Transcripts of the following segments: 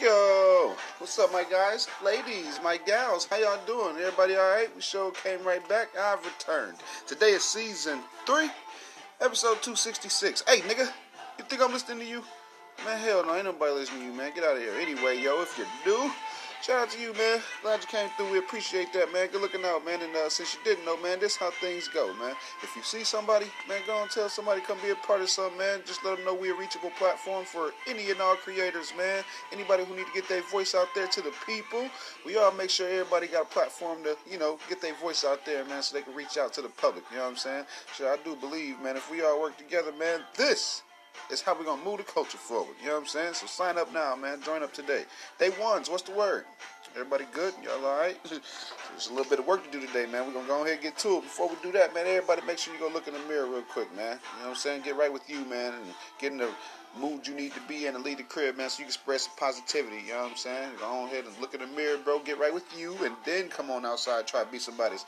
Yo, what's up, my guys, ladies, my gals? How y'all doing? Everybody all right? We show came right back. I've returned. Today is season three, episode two sixty six. Hey, nigga, you think I'm listening to you? Man, hell no, ain't nobody listening to you, man. Get out of here. Anyway, yo, if you do, shout out to you, man. Glad you came through. We appreciate that, man. Good looking out, man. And uh, since you didn't know, man, this how things go, man. If you see somebody, man, go and tell somebody come be a part of something, man. Just let them know we're a reachable platform for any and all creators, man. Anybody who need to get their voice out there to the people. We all make sure everybody got a platform to, you know, get their voice out there, man, so they can reach out to the public. You know what I'm saying? Sure, I do believe, man, if we all work together, man, this is how we're gonna move the culture forward. You know what I'm saying? So sign up now, man. Join up today. Day ones, what's the word? Everybody good? Y'all alright? There's a little bit of work to do today, man. We're gonna go ahead and get to it. Before we do that, man, everybody make sure you go look in the mirror real quick, man. You know what I'm saying? Get right with you, man, and get in the mood you need to be in and lead the crib, man, so you can spread some positivity. You know what I'm saying? Go on ahead and look in the mirror, bro. Get right with you, and then come on outside, try to be somebody's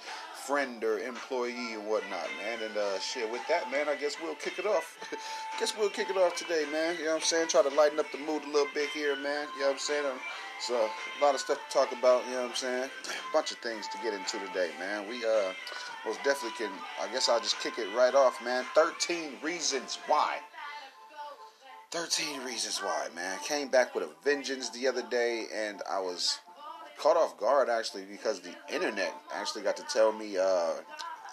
friend or employee or whatnot, man. And uh, shit, with that, man, I guess we'll kick it off. I guess we'll kick it off today, man. You know what I'm saying? Try to lighten up the mood a little bit here, man. You know what I'm saying? Um, so a lot of stuff to talk about. You know what I'm saying? A bunch of things to get into today, man. We uh most definitely can. I guess I'll just kick it right off, man. 13 reasons why 13 reasons why, man. Came back with a vengeance the other day, and I was caught off guard actually because the internet actually got to tell me uh,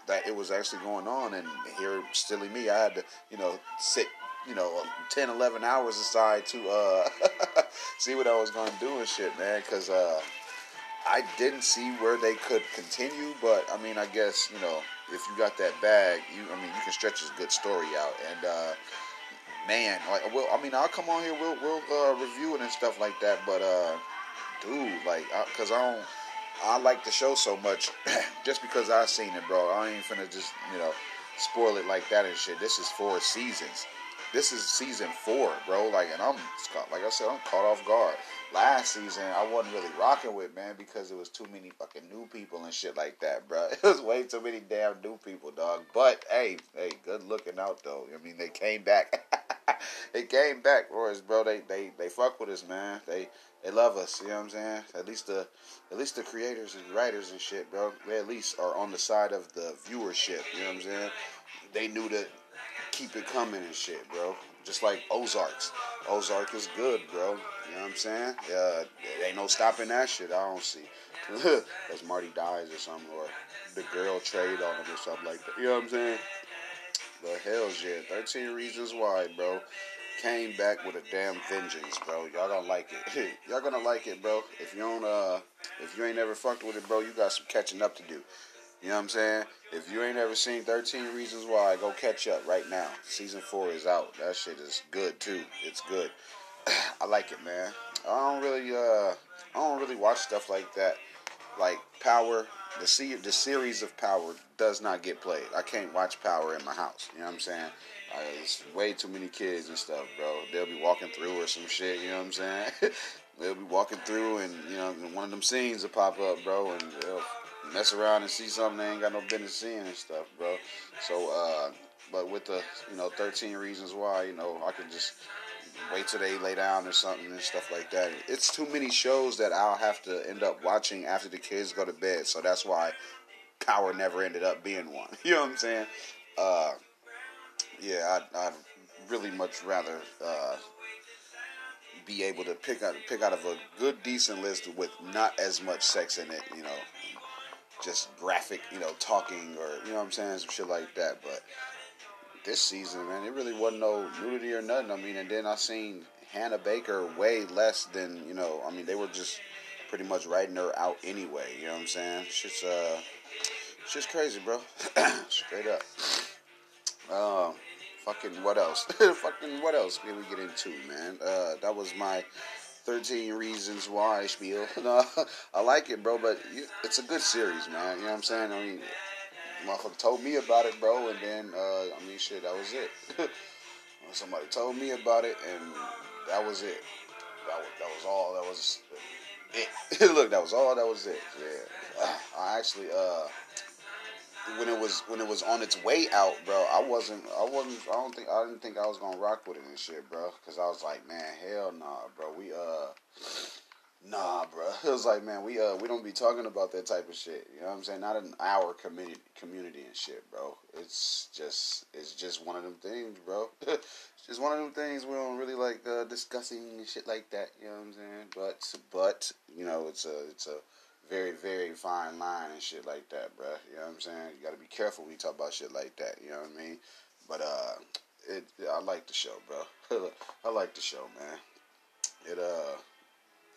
that it was actually going on, and here, silly me, I had to, you know, sit, you know, 10, 11 hours aside to uh, see what I was going to do and shit, man, because uh, I didn't see where they could continue, but I mean, I guess, you know, if you got that bag, you, I mean, you can stretch a good story out, and, uh, man, like, well, I mean, I'll come on here, we'll we'll uh, review it and stuff like that. But, uh, dude, like, I, cause I don't, I like the show so much, just because I seen it, bro. I ain't finna just, you know, spoil it like that and shit. This is four seasons. This is season four, bro. Like, and I'm, like I said, I'm caught off guard. Last season, I wasn't really rocking with, man, because it was too many fucking new people and shit like that, bro. It was way too many damn new people, dog. But hey, hey, good looking out though. I mean, they came back. they came back for us, bro. They they they fuck with us, man. They they love us. You know what I'm saying? At least the at least the creators and writers and shit, bro. They at least are on the side of the viewership. You know what I'm saying? They knew to keep it coming and shit, bro. Just like Ozarks. Ozark is good, bro. You know what I'm saying? Uh, ain't no stopping that shit. I don't see. As Marty dies or something, or the girl trade on him or something like that. You know what I'm saying? But hell's yeah, 13 Reasons Why, bro. Came back with a damn vengeance, bro. Y'all gonna like it. Y'all gonna like it, bro. If you don't, uh, if you ain't never fucked with it, bro, you got some catching up to do. You know what I'm saying? If you ain't ever seen 13 Reasons Why, go catch up right now. Season 4 is out. That shit is good too. It's good. I like it, man. I don't really uh I don't really watch stuff like that. Like Power, the se- the series of Power does not get played. I can't watch Power in my house. You know what I'm saying? It's way too many kids and stuff, bro. They'll be walking through or some shit. You know what I'm saying? they'll be walking through and you know one of them scenes will pop up, bro, and they'll mess around and see something they ain't got no business seeing and stuff, bro. So, uh, but with the you know 13 reasons why, you know, I can just wait till they lay down or something and stuff like that. It's too many shows that I'll have to end up watching after the kids go to bed. So that's why Power never ended up being one. You know what I'm saying? Uh, yeah, I'd, I'd, really much rather uh, be able to pick out pick out of a good, decent list with not as much sex in it. You know, just graphic, you know, talking or you know what I'm saying, some shit like that. But this season, man, it really wasn't no nudity or nothing. I mean, and then I seen Hannah Baker way less than you know. I mean, they were just pretty much writing her out anyway. You know what I'm saying? Shit's uh, shit's crazy, bro. Straight up. Um, fucking what else? fucking what else can we get into, man? Uh, that was my 13 Reasons Why spiel. no, I like it, bro, but it's a good series, man. You know what I'm saying? I mean, motherfucker told me about it, bro, and then, uh, I mean, shit, that was it. Somebody told me about it, and that was it. That was, that was all. That was it. Look, that was all. That was it. Yeah. I actually, uh, when it was when it was on its way out, bro, I wasn't I wasn't I don't think I didn't think I was gonna rock with it and shit, bro, because I was like, man, hell nah, bro, we uh. Nah, bro. It was like, man, we uh we don't be talking about that type of shit. You know what I'm saying? Not in our community community and shit, bro. It's just it's just one of them things, bro. it's just one of them things we don't really like uh, discussing shit like that. You know what I'm saying? But but you know it's a it's a very very fine line and shit like that, bro. You know what I'm saying? You got to be careful when you talk about shit like that. You know what I mean? But uh, it I like the show, bro. I like the show, man. It uh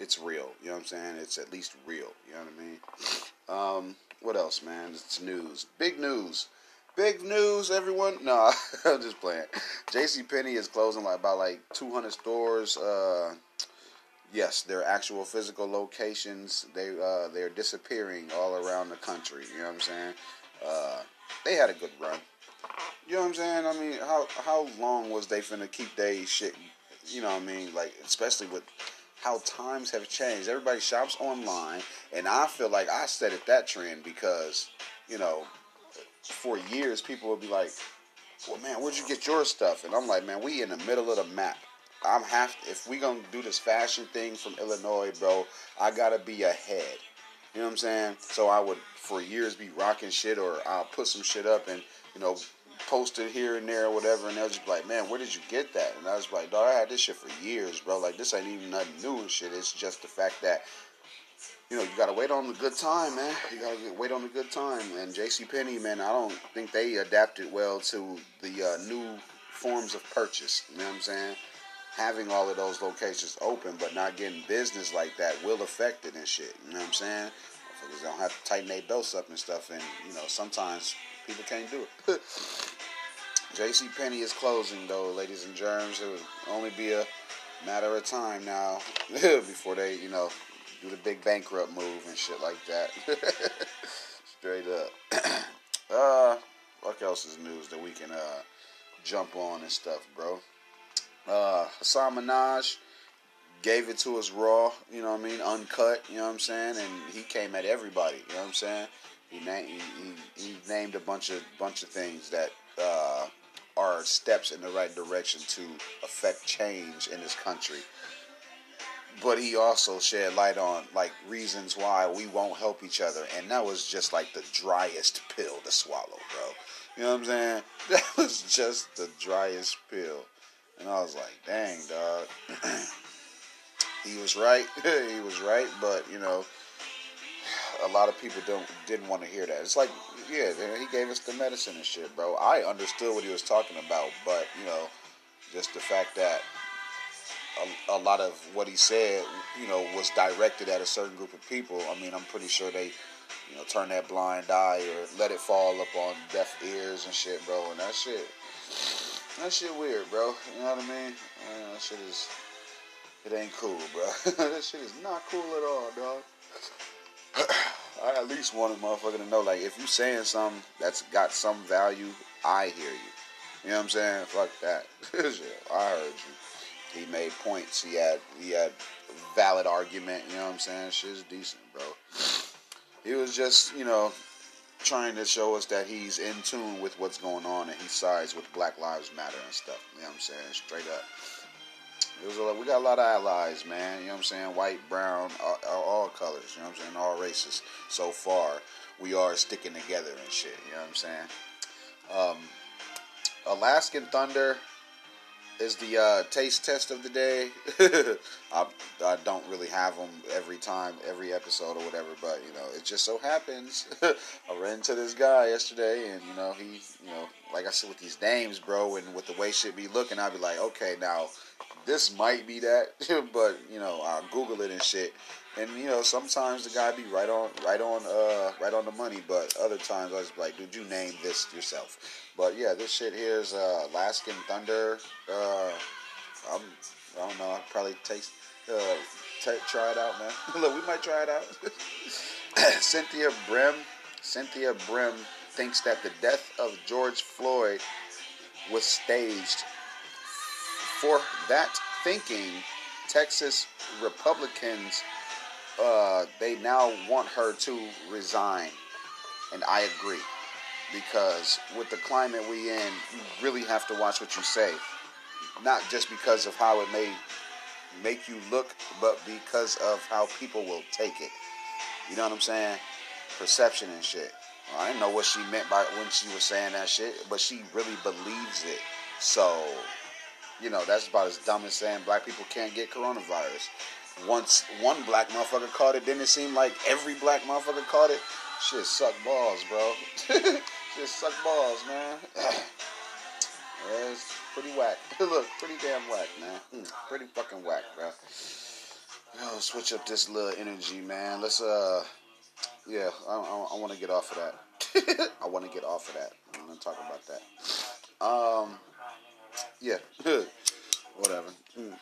it's real. You know what I'm saying? It's at least real. You know what I mean? Um, what else, man? It's news. Big news. Big news, everyone. No, I'm just playing. J.C. Penney is closing like about like 200 stores. Uh, yes, they're actual physical locations. They uh, they're disappearing all around the country. You know what I'm saying? Uh, they had a good run. You know what I'm saying? I mean, how how long was they finna keep they shit? You know what I mean? Like, especially with how times have changed. Everybody shops online, and I feel like I set it that trend because, you know, for years people would be like, "Well, man, where'd you get your stuff?" And I'm like, "Man, we in the middle of the map. I'm half. if we gonna do this fashion thing from Illinois, bro, I gotta be ahead." You know what I'm saying? So I would for years be rocking shit, or I'll put some shit up and you know posted here and there or whatever, and they was just like, man, where did you get that? And I was like, dog, I had this shit for years, bro. Like, this ain't even nothing new and shit. It's just the fact that, you know, you gotta wait on the good time, man. You gotta wait on the good time. And J.C. Penney, man, I don't think they adapted well to the uh, new forms of purchase. You know what I'm saying? Having all of those locations open, but not getting business like that will affect it and shit. You know what I'm saying? They don't have to tighten their belts up and stuff, and you know sometimes people can't do it. J.C. Penney is closing though, ladies and germs. It would only be a matter of time now before they, you know, do the big bankrupt move and shit like that. Straight up. uh, what else is news that we can uh jump on and stuff, bro? Uh, Hasan Minhaj gave it to us raw, you know what I mean, uncut, you know what I'm saying, and he came at everybody, you know what I'm saying. He, named he, he, named a bunch of bunch of things that uh, are steps in the right direction to affect change in this country. But he also shed light on like reasons why we won't help each other, and that was just like the driest pill to swallow, bro. You know what I'm saying? That was just the driest pill, and I was like, dang, dog. he was right. he was right, but you know, a lot of people don't didn't want to hear that. It's like, yeah, he gave us the medicine and shit, bro. I understood what he was talking about, but you know, just the fact that a, a lot of what he said, you know, was directed at a certain group of people. I mean, I'm pretty sure they, you know, turn that blind eye or let it fall up on deaf ears and shit, bro. And that shit, that shit weird, bro. You know what I mean? Man, that shit is, it ain't cool, bro. that shit is not cool at all, dog. I at least want a motherfucker to know, like, if you saying something that's got some value, I hear you. You know what I'm saying? Fuck that. I heard you. He made points. He had he had valid argument. You know what I'm saying? Shit's decent, bro. He was just, you know, trying to show us that he's in tune with what's going on and he sides with Black Lives Matter and stuff. You know what I'm saying? Straight up. A, we got a lot of allies, man. You know what I'm saying? White, brown, all, all, colors. You know what I'm saying? All races. So far, we are sticking together and shit. You know what I'm saying? Um, Alaskan Thunder is the uh, taste test of the day. I, I, don't really have them every time, every episode or whatever, but you know, it just so happens I ran into this guy yesterday, and you know, he, you know, like I said with these names, bro, and with the way shit be looking, I'd be like, okay, now this might be that, but you know, I'll Google it and shit. And you know, sometimes the guy be right on, right on, uh, right on the money. But other times I was like, "Did you name this yourself?" But yeah, this shit here is uh, Alaskan Thunder. Uh, I'm, I don't know. I'll probably taste, uh, t- try it out, man. Look, we might try it out. Cynthia Brehm, Cynthia Brehm thinks that the death of George Floyd was staged for that thinking, Texas Republicans uh, they now want her to resign, and I agree. because with the climate we in, you really have to watch what you say. Not just because of how it may make you look, but because of how people will take it. You know what I'm saying? Perception and shit. I didn't know what she meant by when she was saying that shit, but she really believes it. So, you know, that's about as dumb as saying black people can't get coronavirus. Once one black motherfucker caught it, didn't it seem like every black motherfucker caught it? Shit suck balls, bro. Shit suck balls, man. yeah, it's pretty whack. Look, pretty damn whack, man. Mm, pretty fucking whack, bro. Yo, switch up this little energy, man. Let's uh, yeah, I, I, I want to get off of that. I want to get off of that. I'm gonna talk about that. Um, yeah, whatever. Mm.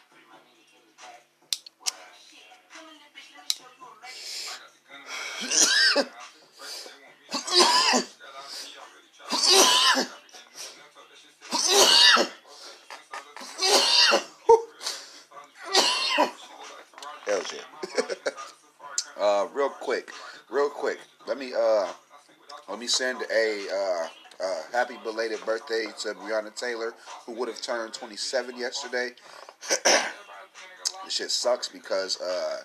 Uh, real quick, real quick. Let me uh, let me send a uh, uh, happy belated birthday to Breonna Taylor, who would have turned 27 yesterday. this shit sucks because uh,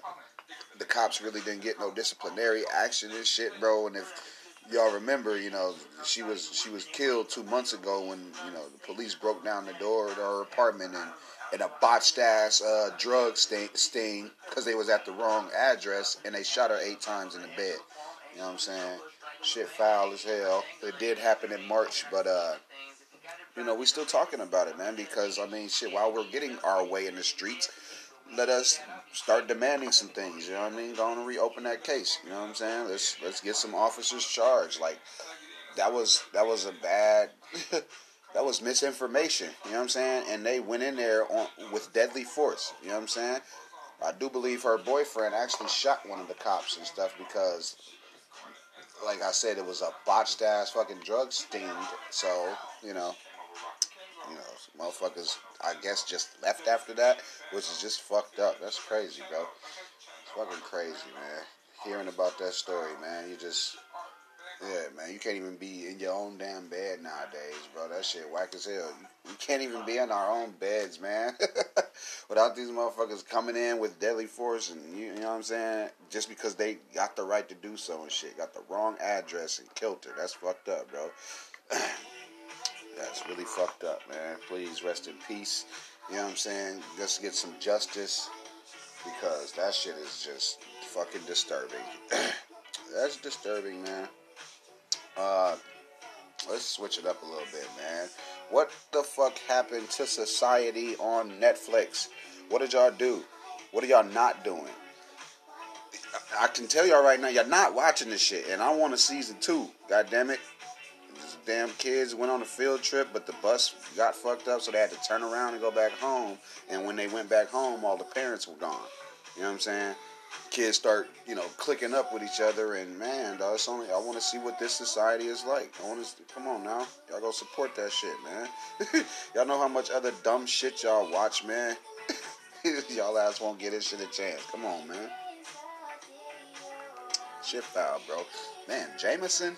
the cops really didn't get no disciplinary action and shit, bro. And if y'all remember, you know, she was she was killed two months ago when you know the police broke down the door to her apartment and in a botched ass uh, drug sting because they was at the wrong address and they shot her eight times in the bed. You know what I'm saying? Shit foul as hell. It did happen in March, but uh, you know we're still talking about it, man. Because I mean, shit, while we're getting our way in the streets, let us start demanding some things. You know what I mean? Go on and reopen that case. You know what I'm saying? Let's let's get some officers charged. Like that was that was a bad. that was misinformation. You know what I'm saying? And they went in there on, with deadly force. You know what I'm saying? I do believe her boyfriend actually shot one of the cops and stuff because, like I said, it was a botched ass fucking drug sting. So you know, you know, motherfuckers. I guess just left after that, which is just fucked up. That's crazy, bro. It's fucking crazy, man. Hearing about that story, man, you just yeah, man, you can't even be in your own damn bed nowadays, bro. That shit whack as hell. We can't even be in our own beds, man. Without these motherfuckers coming in with deadly force and you, you, know what I'm saying? Just because they got the right to do so and shit. Got the wrong address and killed her. That's fucked up, bro. That's really fucked up, man. Please rest in peace. You know what I'm saying? Just get some justice because that shit is just fucking disturbing. That's disturbing, man. Uh, let's switch it up a little bit, man. What the fuck happened to society on Netflix? What did y'all do? What are y'all not doing? I can tell y'all right now, y'all not watching this shit, and I want a season two. God damn it. These damn kids went on a field trip, but the bus got fucked up, so they had to turn around and go back home. And when they went back home, all the parents were gone. You know what I'm saying? Kids start, you know, clicking up with each other. And man, dog, it's only I want to see what this society is like. I want to come on now, y'all go support that shit, man. y'all know how much other dumb shit y'all watch, man. y'all ass won't get this shit a chance. Come on, man. Shit foul, bro. Man, Jameson,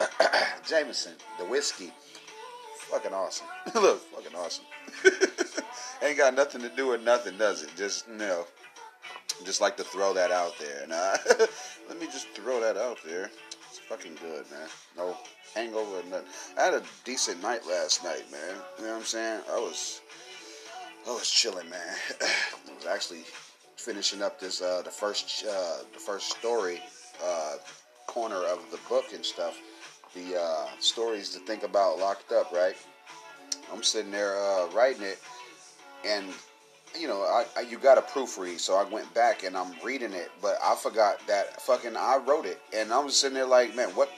Jameson, the whiskey, fucking awesome. Look, fucking awesome. Ain't got nothing to do with nothing, does it? Just know just like to throw that out there. And uh, let me just throw that out there. It's fucking good, man. No hangover or nothing. I had a decent night last night, man. You know what I'm saying? I was, I was chilling, man. I was actually finishing up this uh, the first uh, the first story uh, corner of the book and stuff. The uh, stories to think about locked up, right? I'm sitting there uh, writing it, and you know, I, I, you got to proofread, so I went back and I'm reading it, but I forgot that fucking I wrote it, and I'm sitting there like, man, what,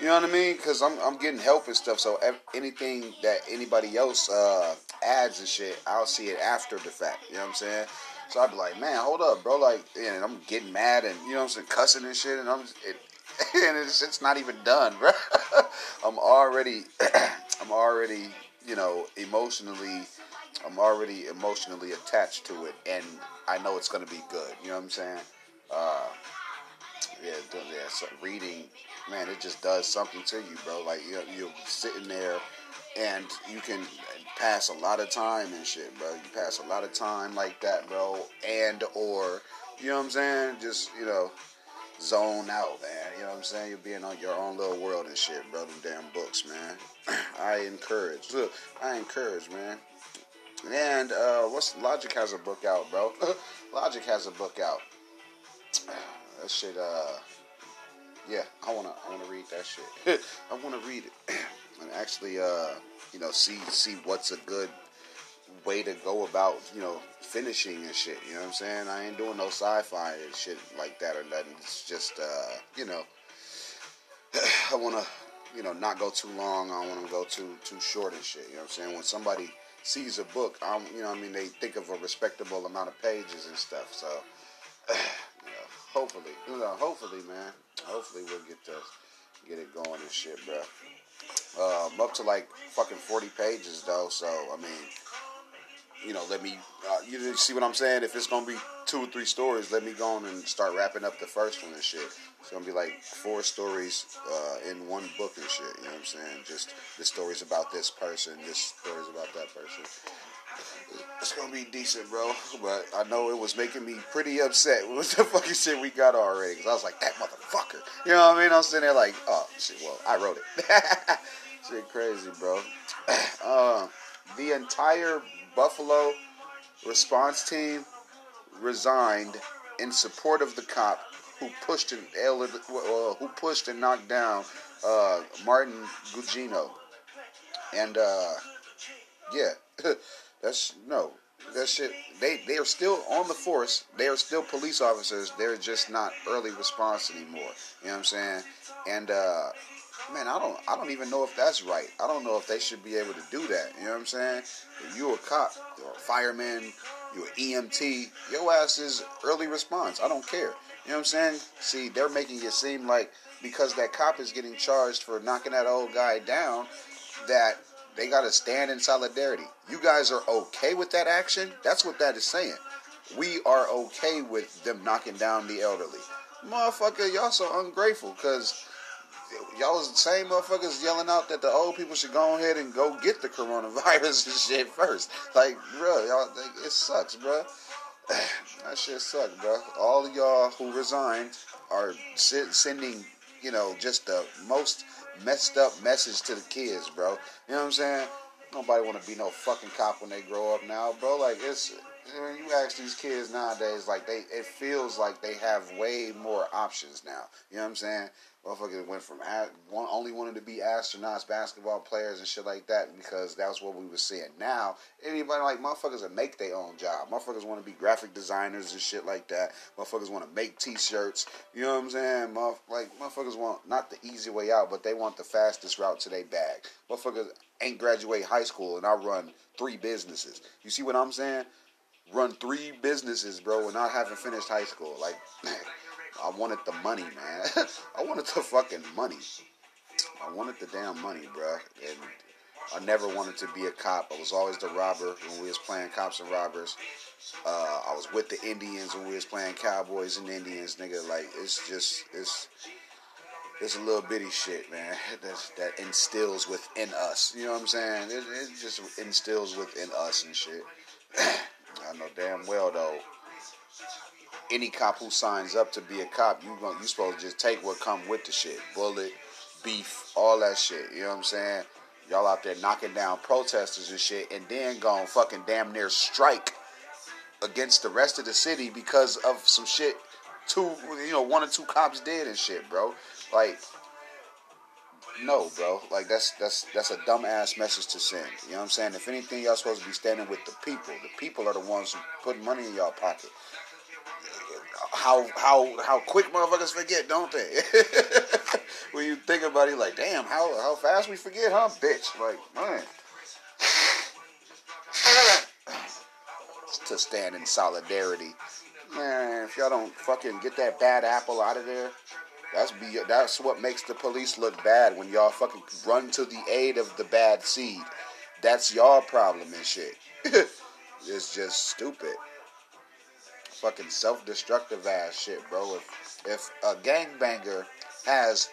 you know what I mean? Because I'm I'm getting help and stuff, so anything that anybody else uh, adds and shit, I'll see it after the fact. You know what I'm saying? So I'd be like, man, hold up, bro, like, and I'm getting mad and you know I'm saying, cussing and shit, and I'm it, and it's it's not even done, bro. I'm already I'm already you know emotionally I'm already emotionally attached to it, and I know it's gonna be good. You know what I'm saying? Uh, yeah, yeah. So reading, man, it just does something to you, bro. Like you you're sitting there, and you can pass a lot of time and shit, bro. You pass a lot of time like that, bro, and or you know what I'm saying? Just you know, zone out, man. You know what I'm saying? You're being on your own little world and shit, bro. Them damn books, man. I encourage. Look, I encourage, man. And uh, what's Logic has a book out, bro. Logic has a book out. That shit, uh, yeah, I wanna, I wanna read that shit. I wanna read it and actually, uh, you know, see, see what's a good way to go about, you know, finishing and shit. You know what I'm saying? I ain't doing no sci-fi and shit like that or nothing. It's just, uh, you know, I wanna, you know, not go too long. I don't want to go too too short and shit. You know what I'm saying? When somebody sees a book, I'm, you know, I mean, they think of a respectable amount of pages and stuff. So, you know, hopefully, you know, hopefully, man, hopefully we'll get to get it going and shit, bro. I'm up to like fucking 40 pages though, so I mean, you know, let me, uh, you see what I'm saying? If it's gonna be two or three stories, let me go on and start wrapping up the first one and shit. It's gonna be like four stories uh, in one book and shit. You know what I'm saying? Just the stories about this person, this stories about that person. It's gonna be decent, bro. But I know it was making me pretty upset with the fucking shit we got already. Cause I was like, that motherfucker. You know what I mean? I'm sitting there like, oh shit. Well, I wrote it. shit, crazy, bro. Uh, the entire Buffalo response team resigned in support of the cop who pushed and who pushed and knocked down uh, Martin Gugino, and uh, yeah, that's no that shit. They they are still on the force. They are still police officers. They're just not early response anymore. You know what I'm saying? And uh, man, I don't I don't even know if that's right. I don't know if they should be able to do that. You know what I'm saying? If you're a cop, you're a fireman, you're an EMT, your ass is early response. I don't care. You know what I'm saying? See, they're making it seem like because that cop is getting charged for knocking that old guy down, that they got to stand in solidarity. You guys are okay with that action? That's what that is saying. We are okay with them knocking down the elderly. Motherfucker, y'all so ungrateful because y'all was the same motherfuckers yelling out that the old people should go ahead and go get the coronavirus and shit first. Like, bro, y'all, it sucks, bro. that shit sucks, bro. All y'all who resigned are sending, you know, just the most messed up message to the kids, bro. You know what I'm saying? Nobody want to be no fucking cop when they grow up now, bro. Like it's when you ask these kids nowadays, like they, it feels like they have way more options now. You know what I'm saying? Motherfuckers went from one, only wanted to be astronauts, basketball players, and shit like that because that's what we were seeing. Now, anybody like motherfuckers that make their own job. Motherfuckers want to be graphic designers and shit like that. Motherfuckers want to make T-shirts. You know what I'm saying? Motherf- like motherfuckers want not the easy way out, but they want the fastest route to their bag. Motherfuckers ain't graduate high school and I run three businesses. You see what I'm saying? Run three businesses, bro, and not having finished high school. Like. I wanted the money, man. I wanted the fucking money. I wanted the damn money, bro. And I never wanted to be a cop. I was always the robber when we was playing cops and robbers. Uh, I was with the Indians when we was playing cowboys and Indians, nigga. Like it's just it's it's a little bitty shit, man. That that instills within us. You know what I'm saying? It, it just instills within us and shit. I know damn well though any cop who signs up to be a cop, you going you supposed to just take what come with the shit. Bullet, beef, all that shit. You know what I'm saying? Y'all out there knocking down protesters and shit and then going fucking damn near strike against the rest of the city because of some shit two you know, one or two cops did and shit, bro. Like no, bro. Like that's that's that's a dumbass message to send. You know what I'm saying? If anything, y'all supposed to be standing with the people. The people are the ones who put money in y'all pocket how how how quick motherfuckers forget, don't they? when you think about it, like, damn, how how fast we forget, huh, bitch? Like, man. to stand in solidarity, man. If y'all don't fucking get that bad apple out of there, that's be that's what makes the police look bad when y'all fucking run to the aid of the bad seed. That's y'all problem and shit. it's just stupid. fucking self-destructive ass shit, bro. If if a gangbanger has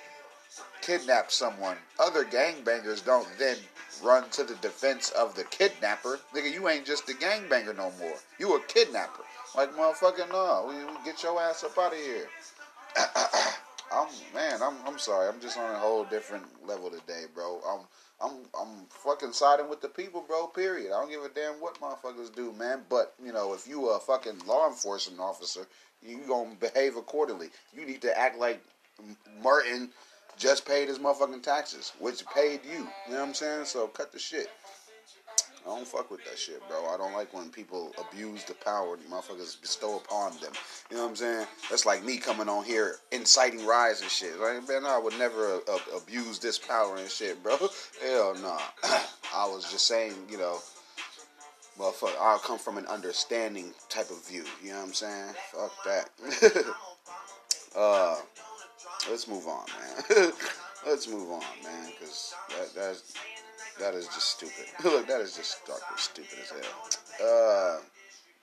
kidnapped someone, other gangbangers don't then run to the defense of the kidnapper. Nigga, you ain't just a gangbanger no more. You a kidnapper. Like motherfucking no, we, we get your ass up out of here. I'm man, I'm I'm sorry. I'm just on a whole different level today, bro. I'm I'm I'm fucking siding with the people, bro. Period. I don't give a damn what motherfuckers do, man. But you know, if you a fucking law enforcement officer, you gonna behave accordingly. You need to act like Martin just paid his motherfucking taxes, which paid you. You know what I'm saying? So cut the shit. I don't fuck with that shit, bro. I don't like when people abuse the power motherfuckers bestow upon them. You know what I'm saying? That's like me coming on here inciting riots and shit. Like, man, I would never uh, abuse this power and shit, bro. Hell no. Nah. I was just saying, you know, motherfucker, I'll come from an understanding type of view. You know what I'm saying? Fuck that. uh, let's move on, man. let's move on, man, because that, that's that is just stupid. Look, that is just stupid as hell. Uh,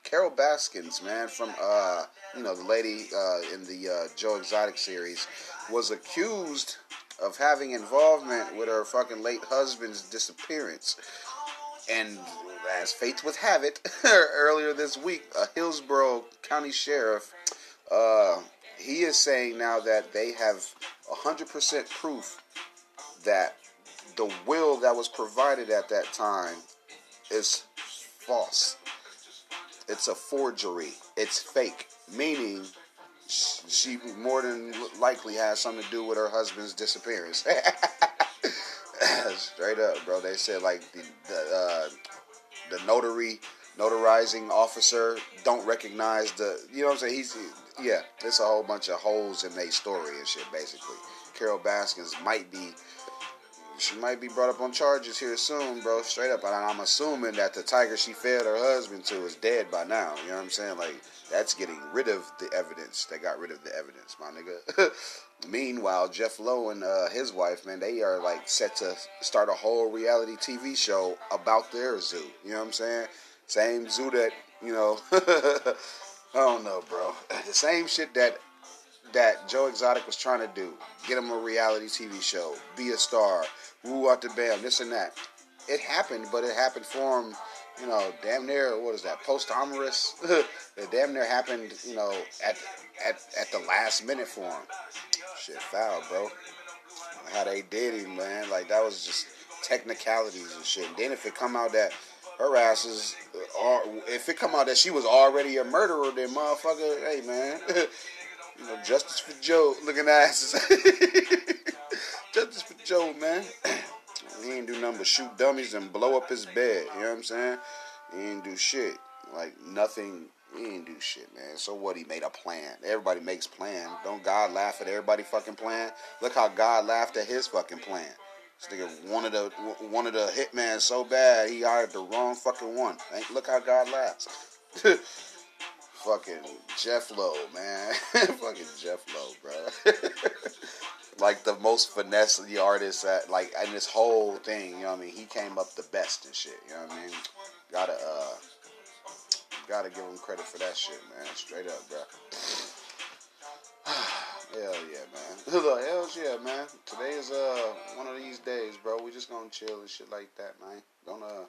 Carole Baskins, man, from uh, you know the lady uh, in the uh, Joe Exotic series, was accused of having involvement with her fucking late husband's disappearance. And as fate would have it, earlier this week, a Hillsborough County sheriff, uh, he is saying now that they have 100% proof that the will that was provided at that time is false. It's a forgery. It's fake. Meaning, she more than likely has something to do with her husband's disappearance. Straight up, bro. They said like the the, uh, the notary notarizing officer don't recognize the. You know what I'm saying? He's yeah. It's a whole bunch of holes in their story and shit. Basically, Carole Baskins might be she might be brought up on charges here soon, bro. Straight up. And I'm assuming that the tiger she fed her husband to is dead by now. You know what I'm saying? Like, that's getting rid of the evidence. They got rid of the evidence, my nigga. Meanwhile, Jeff Lowe and uh, his wife, man, they are like set to start a whole reality TV show about their zoo. You know what I'm saying? Same zoo that, you know, I don't know, bro. The same shit that that Joe Exotic was trying to do. Get him a reality TV show, be a star, woo out the bam, this and that. It happened, but it happened for him, you know, damn near, what is that, posthumous? it damn near happened, you know, at, at, at the last minute for him. Shit, foul, bro. How they did him, man. Like, that was just technicalities and shit. And then if it come out that her asses uh, are, if it come out that she was already a murderer, then motherfucker, hey, man. you know, justice for Joe looking asses. justice for Joe, man. he ain't do nothing but shoot dummies and blow up his bed. You know what I'm saying? He ain't do shit. Like nothing. He ain't do shit, man. So what? He made a plan. Everybody makes plan. Don't God laugh at everybody fucking plan? Look how God laughed at his fucking plan. This nigga wanted a wanted a hitman so bad he hired the wrong fucking one. Look how God laughs. fucking Jeff Lowe, man. fucking Jeff Lowe, bro. like the most finesse the artist at like in this whole thing, you know what I mean? He came up the best and shit, you know what I mean? Gotta uh gotta give him credit for that shit, man. Straight up, bro. Hell yeah, man. Hell yeah, man. Today is uh one of these days, bro. We just gonna chill and shit like that, man. Don't uh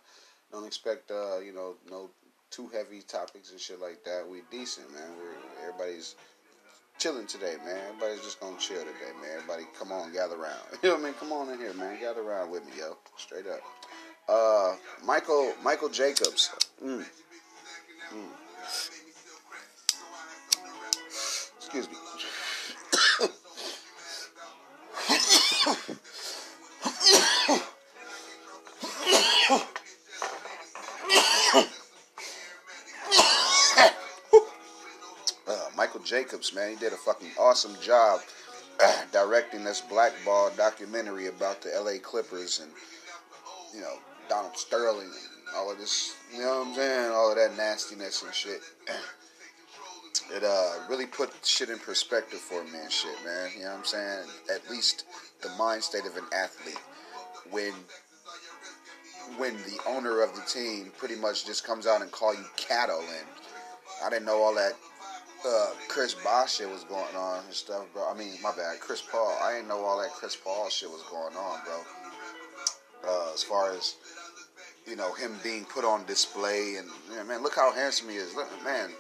don't expect uh, you know, no too heavy topics and shit like that. We decent, man. We're everybody's chilling today, man. Everybody's just gonna chill today, man. Everybody, come on, gather around. You know what I mean? Come on in here, man. Gather around with me, yo. Straight up. Uh, Michael Michael Jacobs. Mm. Mm. Excuse me. Jacobs, man. He did a fucking awesome job directing this blackball documentary about the LA Clippers and, you know, Donald Sterling and all of this, you know what I'm saying? All of that nastiness and shit. It uh, really put shit in perspective for me and shit, man. You know what I'm saying? At least the mind state of an athlete when when the owner of the team pretty much just comes out and call you cattle and I didn't know all that uh, Chris Bosh shit was going on and stuff, bro. I mean, my bad, Chris Paul. I didn't know all that Chris Paul shit was going on, bro. Uh, as far as you know, him being put on display, and man, look how handsome he is. Look, man,